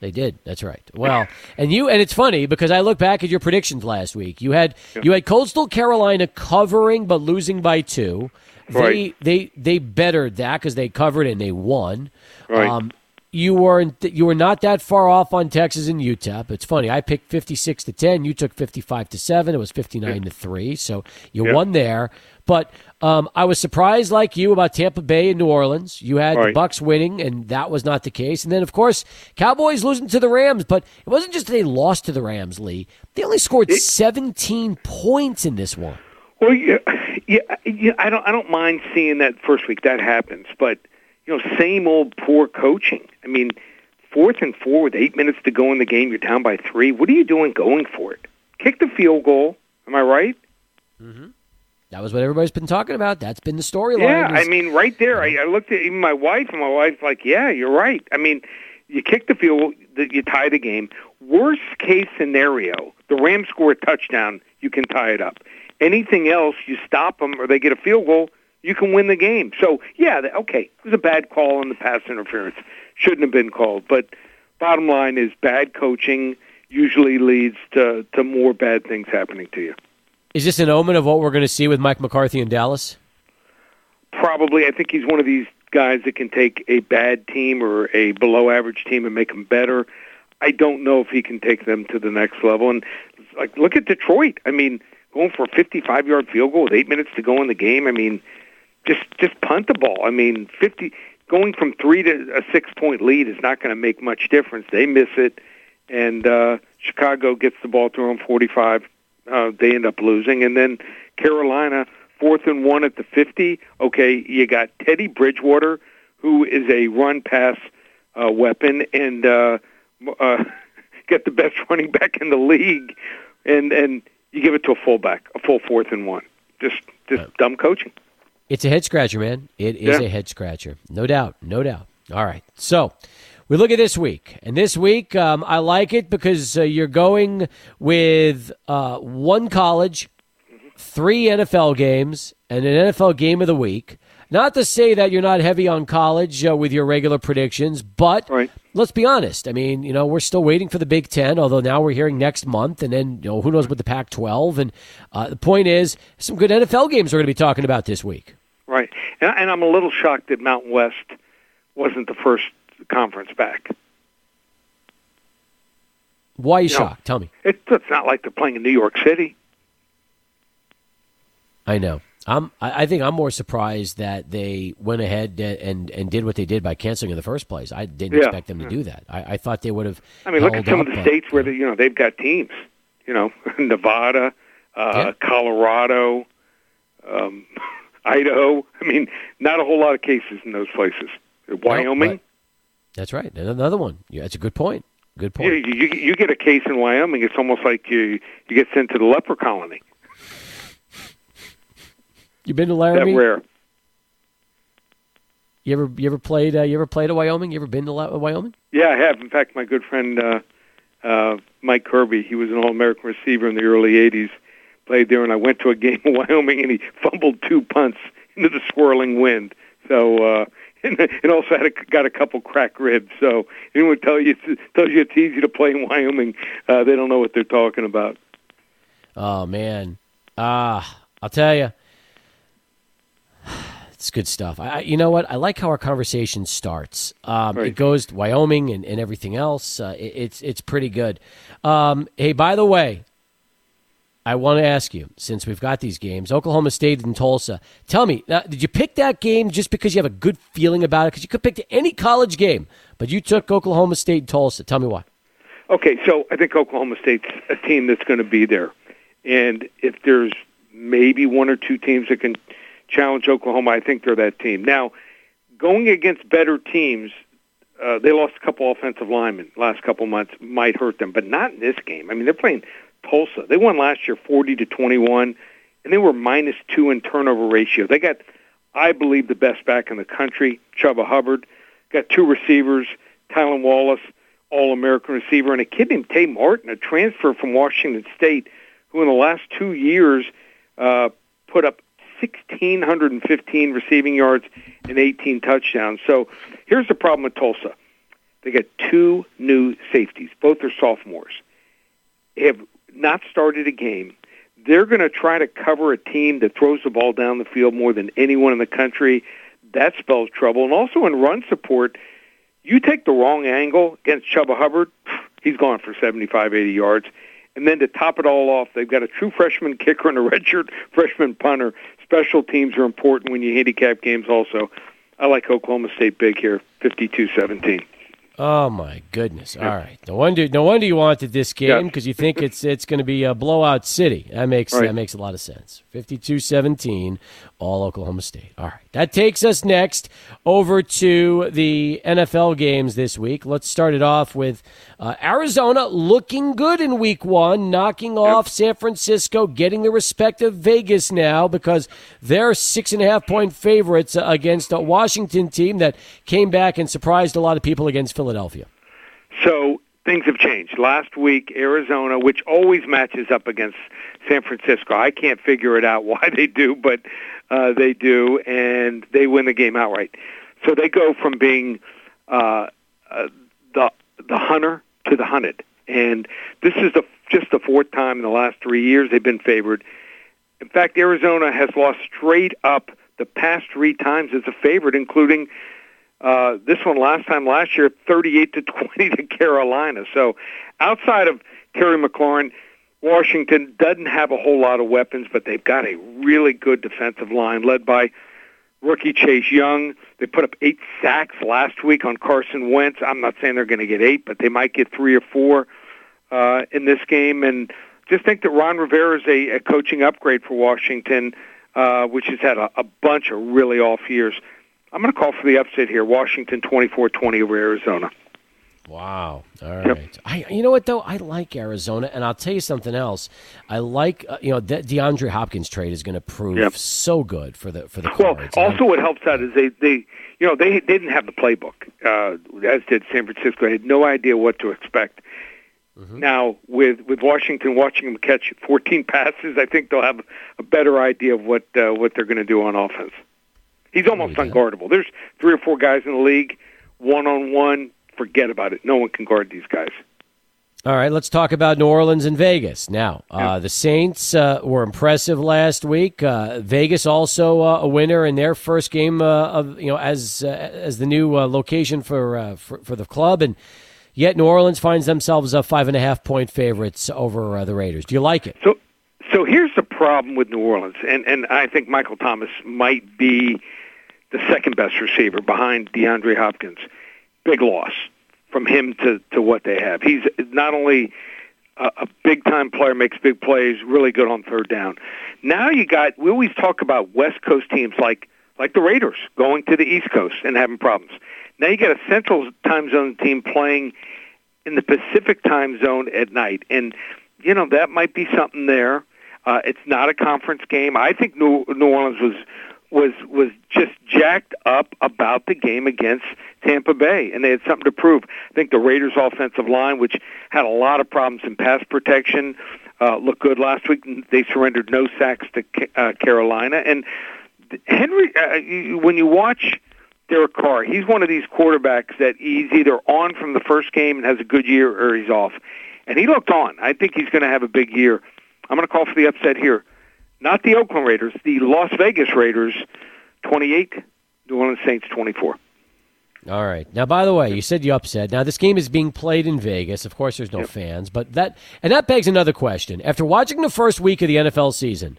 They did. That's right. Well, and you and it's funny because I look back at your predictions last week. You had yeah. you had Coastal Carolina covering but losing by two. Right. They they they bettered that because they covered and they won. Right. Um, you weren't you were not that far off on Texas and UTEP. It's funny. I picked fifty six to ten. You took fifty five to seven. It was fifty nine yeah. to three. So you yeah. won there. But um, I was surprised, like you, about Tampa Bay and New Orleans. You had right. the Bucs winning, and that was not the case. And then, of course, Cowboys losing to the Rams. But it wasn't just they lost to the Rams, Lee. They only scored it, 17 points in this one. Well, yeah, yeah, yeah, I don't, I don't mind seeing that first week. That happens, but you know, same old poor coaching. I mean, fourth and four with eight minutes to go in the game, you're down by three. What are you doing going for it? Kick the field goal. Am I right? Mm-hmm. That was what everybody's been talking about. That's been the storyline. Yeah, I mean, right there, I, I looked at even my wife, and my wife's like, "Yeah, you're right." I mean, you kick the field, you tie the game. Worst case scenario, the Rams score a touchdown, you can tie it up. Anything else, you stop them or they get a field goal, you can win the game. So, yeah, okay, it was a bad call on the pass interference. Shouldn't have been called. But bottom line is bad coaching usually leads to, to more bad things happening to you. Is this an omen of what we're going to see with Mike McCarthy in Dallas? Probably. I think he's one of these guys that can take a bad team or a below average team and make them better. I don't know if he can take them to the next level. And like, look at Detroit. I mean, going for a 55 yard field goal with eight minutes to go in the game. I mean, just just punt the ball. I mean, 50 going from three to a six point lead is not going to make much difference. They miss it, and uh, Chicago gets the ball to them 45. Uh, they end up losing, and then Carolina fourth and one at the 50. Okay, you got Teddy Bridgewater, who is a run pass uh, weapon, and uh, uh, get the best running back in the league, and and you give it to a fullback, a full fourth and one. Just just dumb coaching. It's a head scratcher, man. It is Yeah. a head scratcher. No doubt. No doubt. All right. So we look at this week. And this week, um, I like it because uh, you're going with uh, one college, three NFL games, and an NFL game of the week. Not to say that you're not heavy on college uh, with your regular predictions, but right. let's be honest. I mean, you know, we're still waiting for the Big Ten, although now we're hearing next month, and then, you know, who knows with the Pac 12. And uh, the point is, some good NFL games we're going to be talking about this week. Right, and, and I'm a little shocked that Mountain West wasn't the first conference back. Why are you No. shocked? Tell me. It, it's not like they're playing in New York City. I know. I'm. I think I'm more surprised that they went ahead and and did what they did by canceling in the first place. I didn't Yeah. expect them to do that. I, I thought they would have. I mean, look at some of the states where they, you know they've got teams. You know, Nevada, uh, Yeah. Colorado, um, Idaho. I mean, not a whole lot of cases in those places. Wyoming. That's right. And Another one. Yeah, that's a good point. Good point. you, you get a case in Wyoming, it's almost like you you get sent to the leper colony. You been to That Laramie? rare. You ever you ever played uh, you ever played at Wyoming? You ever been to La- Wyoming? Yeah, I have. In fact, my good friend uh, uh, Mike Kirby, he was an All-American receiver in the early '80s. Played there, and I went to a game in Wyoming, and he fumbled two punts into the swirling wind. So, uh, and, and also had a, got a couple crack ribs. So, anyone tell you tells you it's easy to play in Wyoming, uh, they don't know what they're talking about. Oh man, ah, I'll tell you, it's good stuff. I, I- you know what? I like how our conversation starts. Um, Right. It goes to Wyoming and, and everything else. Uh, it, it's it's pretty good. Um, hey, by the way, I want to ask you since we've got these games, Oklahoma State and Tulsa. Tell me, now, did you pick that game just because you have a good feeling about it? Because you could pick any college game, but you took Oklahoma State and Tulsa. Tell me why. Okay, so I think Oklahoma State's a team that's going to be there, and if there's maybe one or two teams that can challenge Oklahoma, I think they're that team. Now, going against better teams, uh, they lost a couple offensive linemen last couple months, might hurt them, but not in this game. I mean, they're playing Tulsa. They won last year, forty to twenty-one, and they were minus two in turnover ratio. They got, I believe, the best back in the country, Chuba Hubbard. Got two receivers, Tylan Wallace, All-American receiver, and a kid named Tay Martin, a transfer from Washington State, who in the last two years uh, put up 1,615 receiving yards and 18 touchdowns. So here's the problem with Tulsa. They got two new safeties. Both are sophomores. They have not started a game. They're going to try to cover a team that throws the ball down the field more than anyone in the country. That spells trouble. And also in run support, you take the wrong angle against Chuba Hubbard, he's gone for 75, 80 yards. And then to top it all off, they've got a true freshman kicker and a redshirt freshman punter. Special teams are important when you handicap games also. I like Oklahoma State big here, 52-17. Oh my goodness! All right, no wonder no wonder you wanted this game Yeah. because you think it's it's going to be a blowout city. That makes Right. that makes a lot of sense. 52-17, all Oklahoma State. All right, that takes us next over to the NFL games this week. Let's start it off with uh, Arizona looking good in Week One, knocking off San Francisco, getting the respect of Vegas now because they're six and a half point favorites against a Washington team that came back and surprised a lot of people against Philadelphia. So things have changed. Last week, Arizona, which always matches up against San Francisco, I can't figure it out why they do, but uh, they do, and they win the game outright. So they go from being uh, uh, the the hunter to the hunted, and this is the just the fourth time in the last three years they've been favored. In fact, Arizona has lost straight up the past three times as a favorite, including uh, this one last time last year, 38 to 20 to Carolina. So outside of Terry McLaurin, Washington doesn't have a whole lot of weapons, but they've got a really good defensive line led by rookie Chase Young. They put up eight sacks last week on Carson Wentz. I'm not saying they're going to get eight, but they might get three or four. uh, in this game, and just think that Ron Rivera is a, a coaching upgrade for Washington, uh, which has had a, a bunch of really off years. I'm going to call for the upset here. Washington 24-20 over Arizona. Wow. All right. Yep. I, you know what though? I like Arizona, and I'll tell you something else. I like uh, you know the DeAndre Hopkins trade is going to prove yep. so good for the for the well. Cards. Also, what helps out is they they you know they, they didn't have the playbook uh, as did San Francisco. They had no idea what to expect. Mm-hmm. Now with with Washington watching them catch 14 passes, I think they'll have a better idea of what uh, what they're going to do on offense. He's almost unguardable. There's three or four guys in the league, one on one forget about it. No one can guard these guys. All right, let's talk about New Orleans and Vegas. Now, uh, the Saints uh, were impressive last week. Uh, Vegas also uh, a winner in their first game uh, of you know as uh, as the new location for, for, for the club, and yet New Orleans finds themselves a five and a half point favorites over the Raiders. Do you like it? So, so here's the problem with New Orleans, and and I think Michael Thomas might be the second best receiver behind DeAndre Hopkins big loss from him to to what they have. He's not only a, a big time player, makes big plays, really good on third down. Now you got we always talk about West Coast teams like like the Raiders going to the East Coast and having problems. Now you got a Central Time Zone team playing in the Pacific Time Zone at night, and you know that might be something there. Uh, it's not a conference game. I think New, New Orleans was was was just jacked up about the game against Tampa Bay, and they had something to prove. I think the Raiders' offensive line, which had a lot of problems in pass protection, uh, looked good last week. They surrendered no sacks to uh, Carolina, and Henry. Uh, when you watch Derek Carr, he's one of these quarterbacks that he's either on from the first game and has a good year, or he's off. And he looked on. I think he's going to have a big year. I'm going to call for the upset here not the Oakland Raiders, the Las Vegas Raiders, 28, New Orleans Saints 24. All right. Now, by the way, you said you upset. Now, this game is being played in Vegas. Of course, there's no yep. fans, but that and that begs another question. After watching the first week of the NFL season,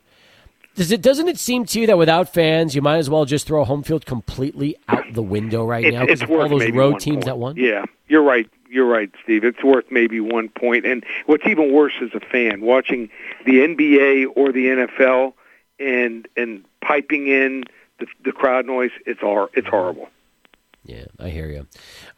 does it doesn't it seem to you that without fans, you might as well just throw home field completely out the window right it's, now because of all those road teams point. that won? Yeah, you're right you're right, Steve. It's worth maybe one point. And what's even worse as a fan, watching the NBA or the NFL and and piping in the, the crowd noise, it's all it's horrible. Yeah, I hear you.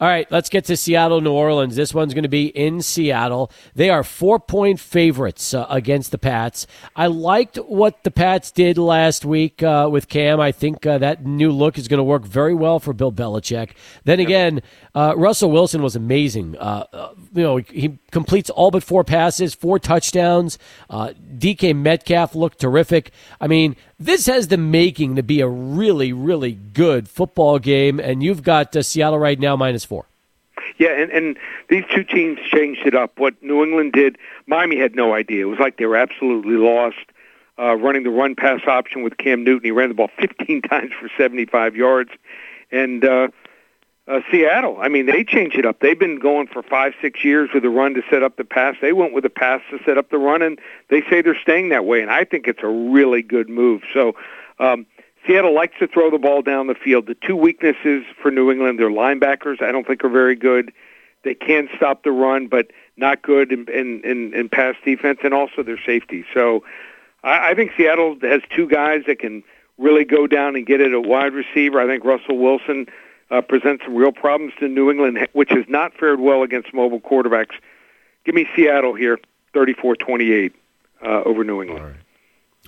All right, let's get to Seattle, New Orleans. This one's going to be in Seattle. They are four point favorites uh, against the Pats. I liked what the Pats did last week uh, with Cam. I think uh, that new look is going to work very well for Bill Belichick. Then again, uh, Russell Wilson was amazing. Uh, uh, you know, he completes all but four passes, four touchdowns. Uh, DK Metcalf looked terrific. I mean, this has the making to be a really, really good football game, and you've got uh, Seattle right now minus four. Yeah, and, and these two teams changed it up. What New England did, Miami had no idea. It was like they were absolutely lost. Uh, running the run pass option with Cam Newton, he ran the ball 15 times for 75 yards, and uh, uh, Seattle. I mean, they changed it up. They've been going for five, six years with a run to set up the pass. They went with a pass to set up the run, and they say they're staying that way. And I think it's a really good move. So um, Seattle likes to throw the ball down the field. The two weaknesses for New England, their linebackers, I don't think are very good. They can stop the run, but not good in, in, in, in pass defense, and also their safety. So I, I think Seattle has two guys that can really go down and get it at wide receiver. I think Russell Wilson – uh, present some real problems to New England, which has not fared well against mobile quarterbacks. Give me Seattle here, 34-28 uh, over New England.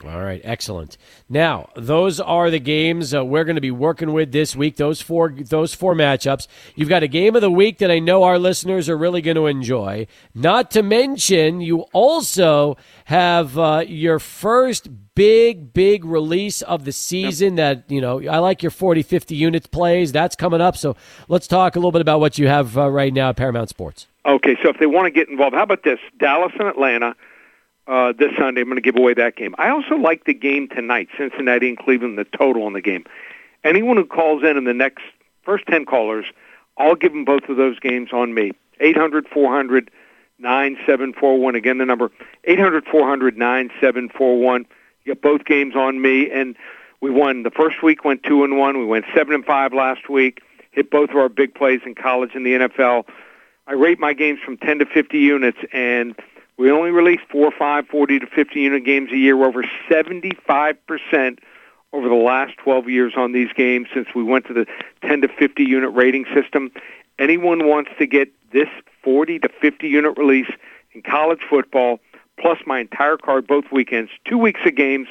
All right, excellent. Now, those are the games uh, we're going to be working with this week. Those four, those four matchups. You've got a game of the week that I know our listeners are really going to enjoy. Not to mention, you also have uh, your first big, big release of the season. That you know, I like your 40, 50 units plays. That's coming up. So let's talk a little bit about what you have uh, right now at Paramount Sports. Okay, so if they want to get involved, how about this? Dallas and Atlanta uh, this Sunday. I'm going to give away that game. I also like the game tonight, Cincinnati and Cleveland, the total on the game. Anyone who calls in in the next first 10 callers, I'll give them both of those games on me. 800 400 9741. Again, the number 800 400 9741. You get both games on me. And we won the first week, went 2 and 1. We went 7 and 5 last week. Hit both of our big plays in college and the NFL. I rate my games from 10 to 50 units, and we only release four, five, 40 to 50 unit games a year. We're over 75% over the last 12 years on these games since we went to the 10 to 50 unit rating system. Anyone wants to get this 40 to 50 unit release in college football, plus my entire card both weekends, two weeks of games,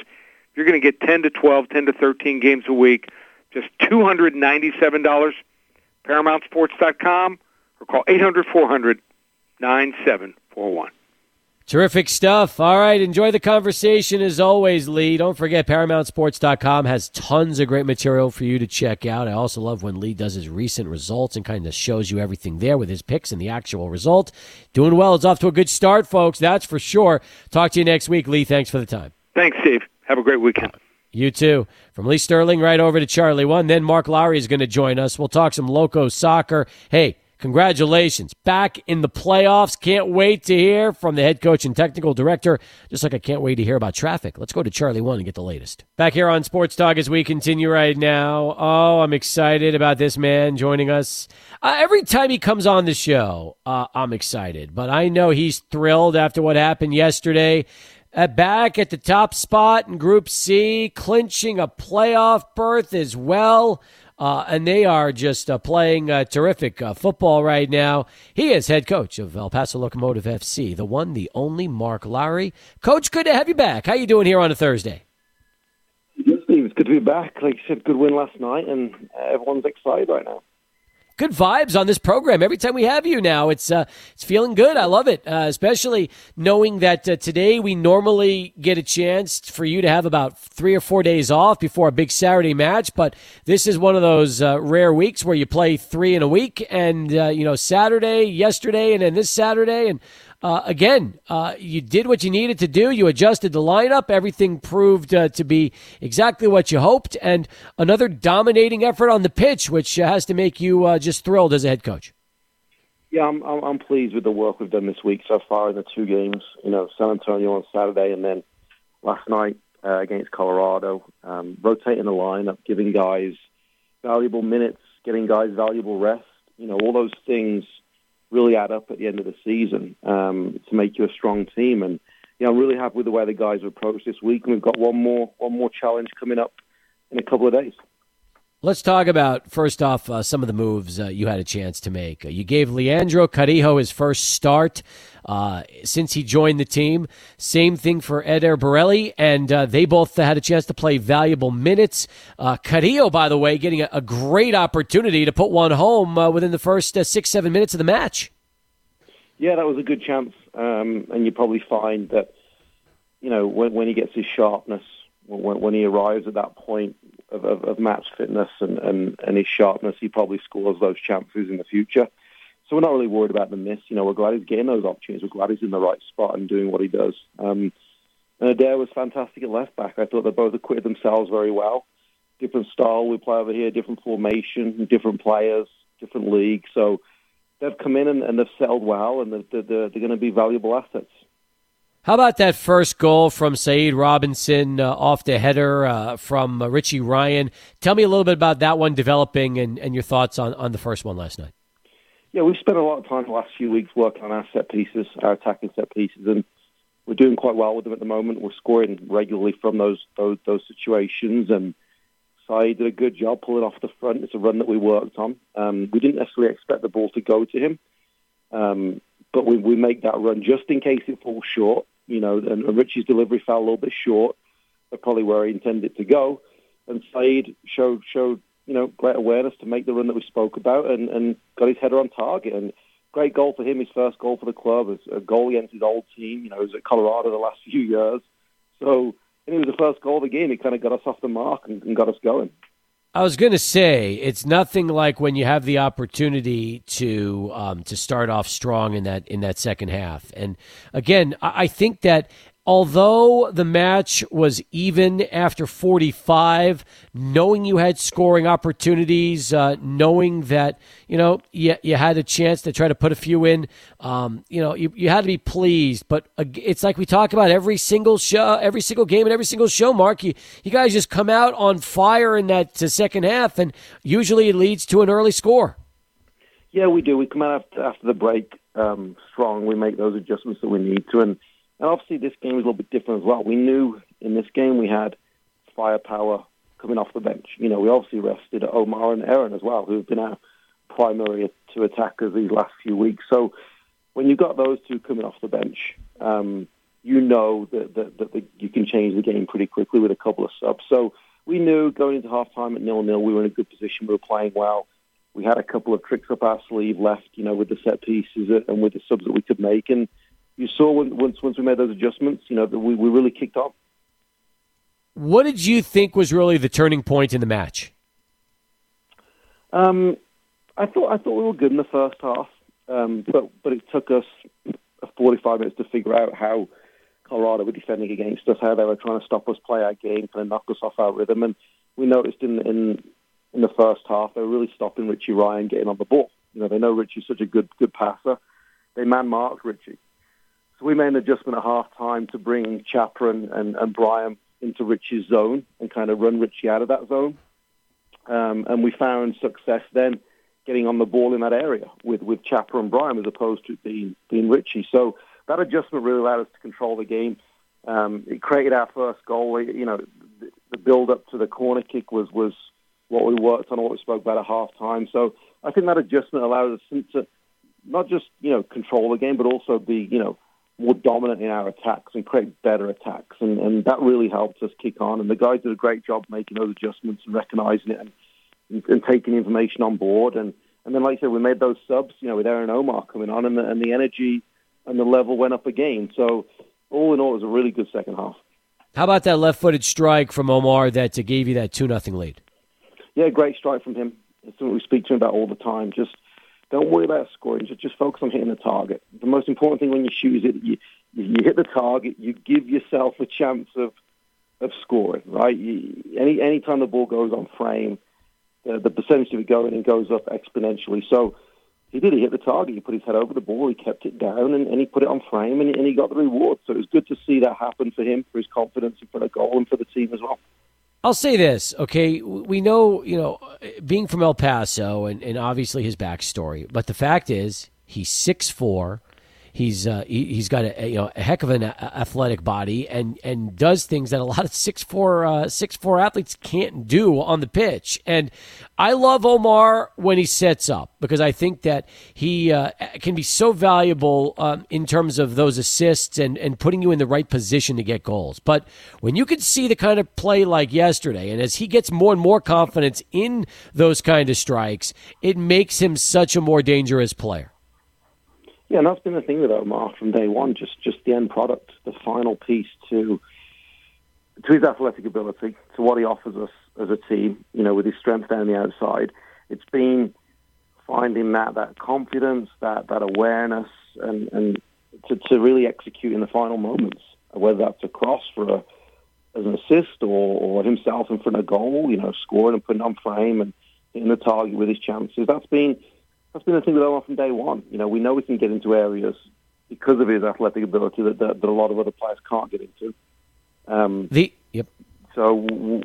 you're going to get 10 to 12, 10 to 13 games a week, just $297. ParamountSports.com or call 800 400 9741. Terrific stuff. All right. Enjoy the conversation as always, Lee. Don't forget, ParamountSports.com has tons of great material for you to check out. I also love when Lee does his recent results and kind of shows you everything there with his picks and the actual result. Doing well. It's off to a good start, folks. That's for sure. Talk to you next week, Lee. Thanks for the time. Thanks, Steve. Have a great weekend. You too. From Lee Sterling right over to Charlie One. Then Mark Lowry is going to join us. We'll talk some loco soccer. Hey, Congratulations. Back in the playoffs. Can't wait to hear from the head coach and technical director, just like I can't wait to hear about traffic. Let's go to Charlie One and get the latest. Back here on Sports Talk as we continue right now. Oh, I'm excited about this man joining us. Uh, every time he comes on the show, uh, I'm excited, but I know he's thrilled after what happened yesterday. Uh, back at the top spot in Group C, clinching a playoff berth as well. Uh, and they are just uh, playing uh, terrific uh, football right now. He is head coach of El Paso Locomotive FC, the one, the only Mark Lowry. Coach, good to have you back. How you doing here on a Thursday? Good, Steve. It's good to be back. Like you said, good win last night, and everyone's excited right now good vibes on this program. Every time we have you now, it's uh, it's feeling good. I love it, uh, especially knowing that uh, today we normally get a chance for you to have about three or four days off before a big Saturday match. But this is one of those uh, rare weeks where you play three in a week, and uh, you know Saturday, yesterday, and then this Saturday, and uh, again, uh, you did what you needed to do. You adjusted the lineup. Everything proved uh, to be exactly what you hoped, and another dominating effort on the pitch, which has to make you uh, just thrilled as a head coach. Yeah, I'm, I'm, I'm pleased with the work we've done this week so far in the two games. You know, San Antonio on Saturday, and then last night uh, against Colorado. Um, rotating the lineup, giving guys valuable minutes, getting guys valuable rest. You know, all those things really add up at the end of the season um, to make you a strong team. And you know, I'm really happy with the way the guys have approached this week. And we've got one more one more challenge coming up in a couple of days. Let's talk about first off uh, some of the moves uh, you had a chance to make. Uh, you gave Leandro Carrijó his first start uh, since he joined the team. Same thing for Eder Borelli, and uh, they both had a chance to play valuable minutes. Uh, Carrijó, by the way, getting a, a, great opportunity to put one home within the first six seven minutes of the match. Yeah, that was a good chance, um, and you probably find that you know when, when he gets his sharpness, when, when he arrives at that point of, of, of match fitness and, and, and his sharpness, he probably scores those chances in the future. So we're not really worried about the miss. You know, we're glad he's getting those opportunities. We're glad he's in the right spot and doing what he does. Um, and Eder was fantastic at left back. I thought they both acquitted themselves very well. Different style we play over here, different formation, different players, different league. So they've come in and, and they've settled well, and they're, they're, they're going to be valuable assets. How about that first goal from Saeed Robinson uh, off the header uh, from uh, Richie Ryan? Tell me a little bit about that one developing and, and your thoughts on, on the first one last night. Yeah, we've spent a lot of time the last few weeks working on our set pieces, our attacking set pieces, and we're doing quite well with them at the moment. We're scoring regularly from those those, those situations, and Saeed did a good job pulling off the front. It's a run that we worked on. Um, we didn't necessarily expect the ball to go to him, um, but we, we make that run just in case it falls short you know, and, and Richie's delivery fell a little bit short of probably where he intended to go. And Saeed showed showed you know great awareness to make the run that we spoke about and, and got his header on target. And great goal for him, his first goal for the club, as a goal against his old team. You know, he was at Colorado the last few years, so and it was the first goal of the game. It kind of got us off the mark and, and got us going. I was going to say it's nothing like when you have the opportunity to um, to start off strong in that in that second half. And again, I, I think that although the match was even after 45, knowing you had scoring opportunities, uh, knowing that, you know, you, you had a chance to try to put a few in, um, you know, you, you had to be pleased. But uh, it's like we talk about every single show, every single game and every single show, Mark. You, you guys just come out on fire in that second half, and usually it leads to an early score. Yeah, we do. We come out after, after the break um, strong. We make those adjustments that we need to, and and obviously this game is a little bit different as well. We knew in this game we had firepower coming off the bench. You know, we obviously rested Omar and Aaron as well, who've been our primary two attackers these last few weeks. So when you've got those two coming off the bench, um, you know that, that, that the, you can change the game pretty quickly with a couple of subs. So we knew going into halftime at nil nil, we were in a good position. We were playing well. We had a couple of tricks up our sleeve left, you know, with the set pieces and with the subs that we could make. And you saw when, once once we made those adjustments, you know, that we, we really kicked off. What did you think was really the turning point in the match? Um, I thought I thought we were good in the first half, um, but but it took us 45 minutes to figure out how Colorado were defending against us, how they were trying to stop us play our game, kind of knock us off our rhythm, and we noticed in in in the first half they were really stopping Richie Ryan getting on the ball. You know, they know Richie's such a good good passer. They man marked Richie. So we made an adjustment at half time to bring Chapper and, and, into Richie's zone and kind of run Richie out of that zone. Um, and we found success then getting on the ball in that area with, with Chapper and Brian as opposed to being, being Richie. So that adjustment really allowed us to control the game. Um, it created our first goal. You know, the, the build up to the corner kick was, was what we worked on, what we spoke about at half time. So I think that adjustment allowed us to not just, you know, control the game, but also be, you know, more dominant in our attacks and create better attacks. And, and that really helped us kick on. And the guys did a great job making those adjustments and recognizing it and, and, and taking information on board. And, and then, like I said, we made those subs, you know, with Aaron Omar coming on, and the, and the energy and the level went up again. So, all in all, it was a really good second half. How about that left-footed strike from Omar that gave you that two nothing lead? Yeah, great strike from him. It's something we speak to him about all the time. Just don't worry about scoring. Just, just focus on hitting the target. The most important thing when you shoot it, you, you hit the target. You give yourself a chance of of scoring. Right? You, any any time the ball goes on frame, the, the percentage of it going in goes up exponentially. So he did. He hit the target. He put his head over the ball. He kept it down, and, and he put it on frame, and, and he got the reward. So it was good to see that happen for him, for his confidence in front of goal, and for the team as well. I'll say this, okay? We know, you know, being from El Paso and, and obviously his backstory, but the fact is he's six four. He's uh, he, has got a you know a heck of an athletic body and and does things that a lot of six four uh, six four athletes can't do on the pitch. And I love Omar when he sets up because I think that he uh, can be so valuable um, in terms of those assists and and putting you in the right position to get goals. But when you can see the kind of play like yesterday, and as he gets more and more confidence in those kind of strikes, it makes him such a more dangerous player. Yeah, and that's been the thing with Omar from day one. Just just the end product, the final piece to to his athletic ability, to what he offers us as a team. You know, with his strength down the outside, it's been finding that that confidence, that that awareness, and and to, to really execute in the final moments, whether that's a cross for a as an assist or, or himself in front of goal, you know, scoring and putting on frame and hitting the target with his chances. That's been that's been the thing with Omar from day one. You know, we know we can get into areas because of his athletic ability that that, that a lot of other players can't get into. Um, the yep. So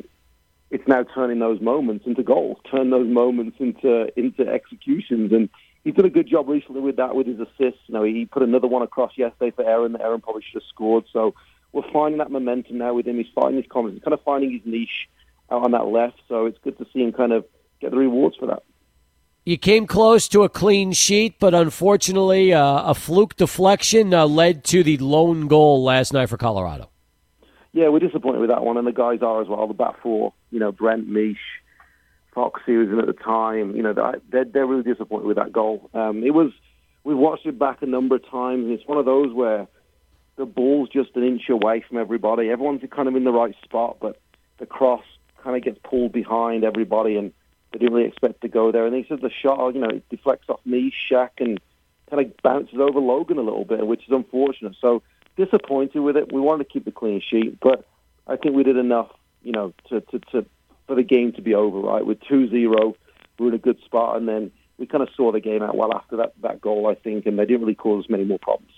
it's now turning those moments into goals, turn those moments into into executions, and he's done a good job recently with that with his assists. You know, he put another one across yesterday for Aaron that Aaron probably should have scored. So we're finding that momentum now with him. He's finding his confidence, he's kind of finding his niche out on that left. So it's good to see him kind of get the rewards for that. You came close to a clean sheet, but unfortunately, uh, a fluke deflection uh, led to the lone goal last night for Colorado. Yeah, we're disappointed with that one, and the guys are as well. The back four, you know, Brent, Mish, Foxy was in at the time. You know, they're, they're really disappointed with that goal. Um, it was, we've watched it back a number of times, and it's one of those where the ball's just an inch away from everybody. Everyone's kind of in the right spot, but the cross kind of gets pulled behind everybody, and they didn't really expect to go there. And he said the shot, you know, it deflects off me, Shaq, and kind of bounces over Logan a little bit, which is unfortunate. So disappointed with it. We wanted to keep the clean sheet, but I think we did enough, you know, to, to, to for the game to be over, right? With 2-0, we were in a good spot, and then we kind of saw the game out well after that, that goal, I think, and they didn't really cause many more problems.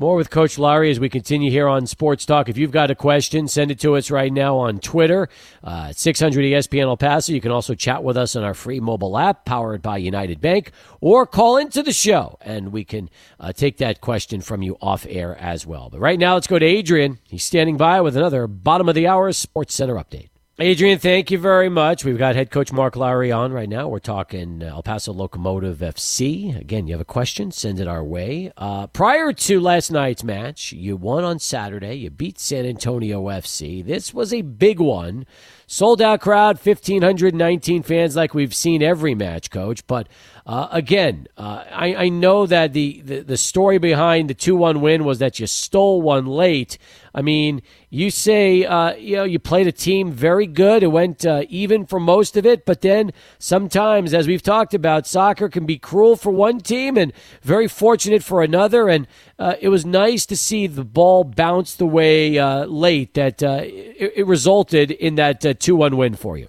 More with Coach Lowry as we continue here on Sports Talk. If you've got a question, send it to us right now on Twitter, uh, 600 ESPN El Paso. You can also chat with us on our free mobile app powered by United Bank or call into the show and we can uh, take that question from you off air as well. But right now, let's go to Adrian. He's standing by with another bottom of the hour Sports Center update. Adrian, thank you very much. We've got head coach Mark Lowry on right now. We're talking El Paso Locomotive FC. Again, you have a question, send it our way. Uh, prior to last night's match, you won on Saturday. You beat San Antonio FC. This was a big one. Sold out crowd, 1,519 fans like we've seen every match, coach. But uh, again, uh, I, I, know that the, the, the story behind the 2 1 win was that you stole one late. I mean, you say, uh, you know, you played a team very good. It went uh, even for most of it. But then sometimes, as we've talked about, soccer can be cruel for one team and very fortunate for another. And uh, it was nice to see the ball bounce the way uh, late that it, it, resulted in that 2 1 win for you.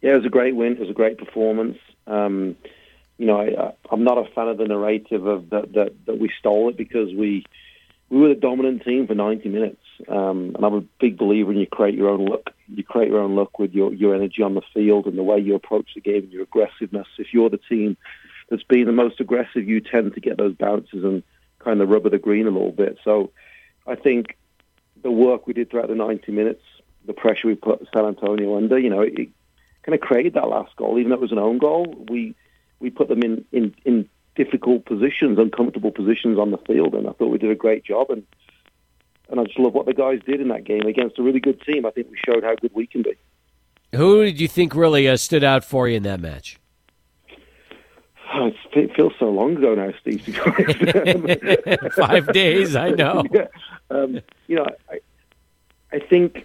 Yeah, it was a great win. It was a great performance. Um, you know, I, I'm not a fan of the narrative of that, that that we stole it because we we were the dominant team for 90 minutes. Um, and I'm a big believer in you create your own look. You create your own look with your, your energy on the field and the way you approach the game and your aggressiveness. If you're the team that's been the most aggressive, you tend to get those bounces and kind of rubber the green a little bit. So I think the work we did throughout the 90 minutes, the pressure we put San Antonio under, you know, it, it kind of created that last goal. Even though it was an own goal, we we put them in, in, in difficult positions, uncomfortable positions on the field, and I thought we did a great job. And and I just love what the guys did in that game against a really good team. I think we showed how good we can be. Who did you think really uh, stood out for you in that match? Oh, it feels so long ago now, Steve. Five days, I know. Yeah. Um, you know, I, I think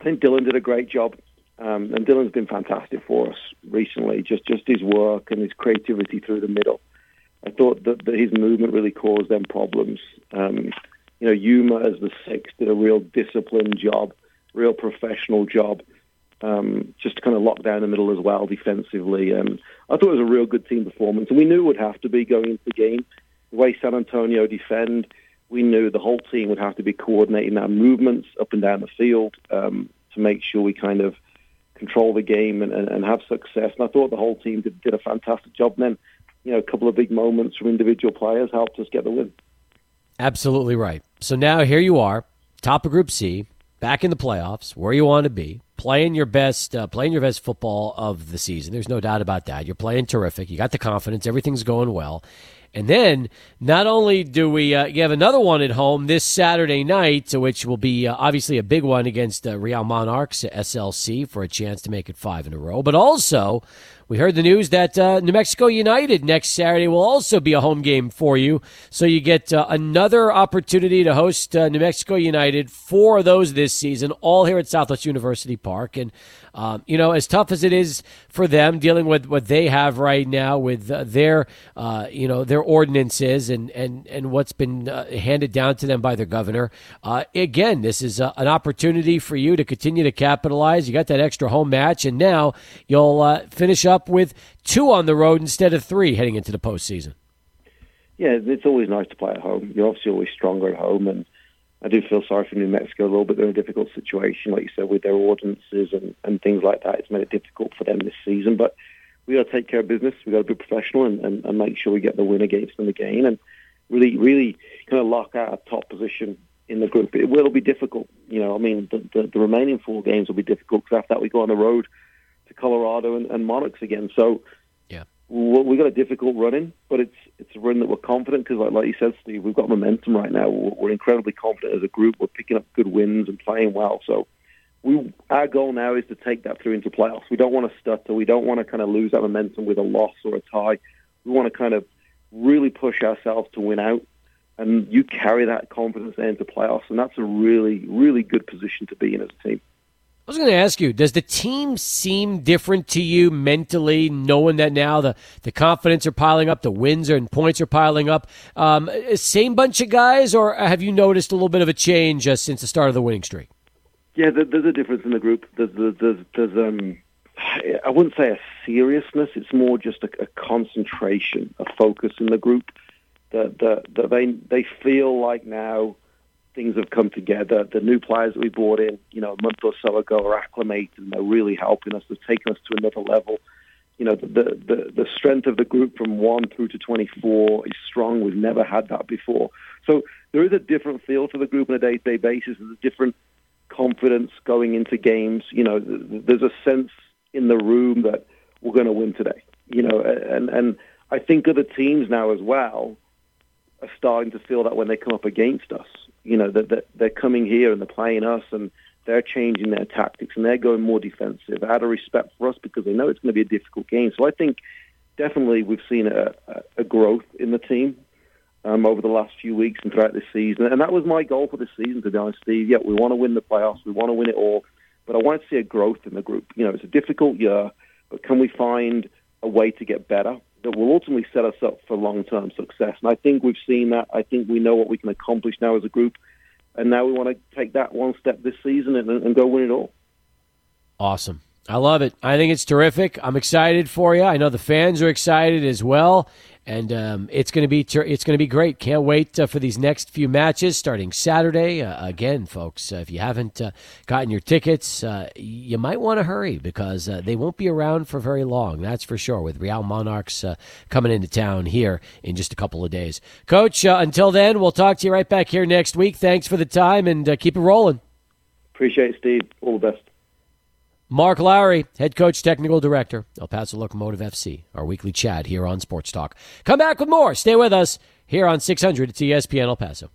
I think Dylan did a great job. Um, and Dylan's been fantastic for us recently, just, just his work and his creativity through the middle. I thought that, that his movement really caused them problems. Um, you know, Yuma as the six did a real disciplined job, real professional job, um, just to kind of lock down the middle as well defensively. And I thought it was a real good team performance, and we knew it would have to be going into the game. The way San Antonio defend, we knew the whole team would have to be coordinating our movements up and down the field um, to make sure we kind of control the game and, and, and have success. And I thought the whole team did, did a fantastic job. And then, you know, a couple of big moments from individual players helped us get the win. Absolutely right. So now here you are, top of Group C, back in the playoffs, where you want to be, playing your best, uh, playing your best football of the season. There's no doubt about that. You're playing terrific. You got the confidence. Everything's going well. And then not only do we uh, have another one at home this Saturday night, which will be uh, obviously a big one against uh, Real Monarchs SLC for a chance to make it five in a row, but also we heard the news that uh, New Mexico United next Saturday will also be a home game for you. So you get uh, another opportunity to host uh, New Mexico United, four of those this season, all here at Southwest University Park. And, um, you know, as tough as it is for them dealing with what they have right now with uh, their, uh, you know, their ordinances and, and, and what's been uh, handed down to them by their governor, again, this is an opportunity for you to continue to capitalize. You got that extra home match, and now you'll finish up up with two on the road instead of three heading into the postseason. Yeah, it's always nice to play at home. You're obviously always stronger at home, and I do feel sorry for New Mexico a little bit. They're in a difficult situation, like you said, with their ordinances and, and things like that. It's made it difficult for them this season, but we got to take care of business. We got to be professional and, and, and make sure we get the win against them again, and really, really kind of lock out a top position in the group. It will be difficult. You know, I mean, the, the, the remaining four games will be difficult because after that we go on the road to Colorado and, and Monarchs again. So we got a difficult run in, but it's it's a run that we're confident because, like, like you said, Steve, we've got momentum right now. We're, we're incredibly confident as a group. We're picking up good wins and playing well. So we our goal now is to take that through into playoffs. We don't want to stutter. We don't want to kind of lose that momentum with a loss or a tie. We want to kind of really push ourselves to win out. And you carry that confidence into playoffs, and that's a really, really good position to be in as a team. I was going to ask you, does the team seem different to you mentally, knowing that now the, the confidence are piling up, the wins are, and points are piling up? Um, same bunch of guys, or have you noticed a little bit of a change uh, since the start of the winning streak? Yeah, there's a difference in the group. There's, there's, there's um, I wouldn't say a seriousness. It's more just a, a concentration, a focus in the group. that that, that they they feel like now things have come together. The new players that we brought in, you know, a month or so ago are acclimated and they're really helping us. They've taken us to another level. You know, the, the, the strength of the group from 1 through to 24 is strong. We've never had that before. So there is a different feel to the group on a day-to-day basis. There's a different confidence going into games. You know, there's a sense in the room that we're going to win today. You know, and, and I think other teams now as well are starting to feel that when they come up against us you know that, they're coming here and they're playing us and they're changing their tactics and they're going more defensive out of respect for us because they know it's going to be a difficult game. So I think definitely we've seen a, a growth in the team um, over the last few weeks and throughout this season. And that was my goal for this season, to be honest, Steve. Yeah, we want to win the playoffs, we want to win it all, but I want to see a growth in the group. You know, it's a difficult year, but can we find a way to get better? That will ultimately set us up for long-term success. And I think we've seen that. I think we know what we can accomplish now as a group, and now we want to take that one step this season and, and go win it all. Awesome. I love it. I think it's terrific. I'm excited for you. I know the fans are excited as well and um, it's going to be ter- it's going to be great. Can't wait uh, for these next few matches starting Saturday. Uh, again, folks, uh, if you haven't uh, gotten your tickets, uh, you might want to hurry because uh, they won't be around for very long. That's for sure. With Real Monarchs coming into town here in just a couple of days, Coach. until then, we'll talk to you right back here next week. Thanks for the time and keep it rolling. Appreciate it, Steve. All the best. Mark Lowry, head coach, technical director, El Paso Locomotive FC, our weekly chat here on Sports Talk. Come back with more. Stay with us here on 600 at ESPN El Paso.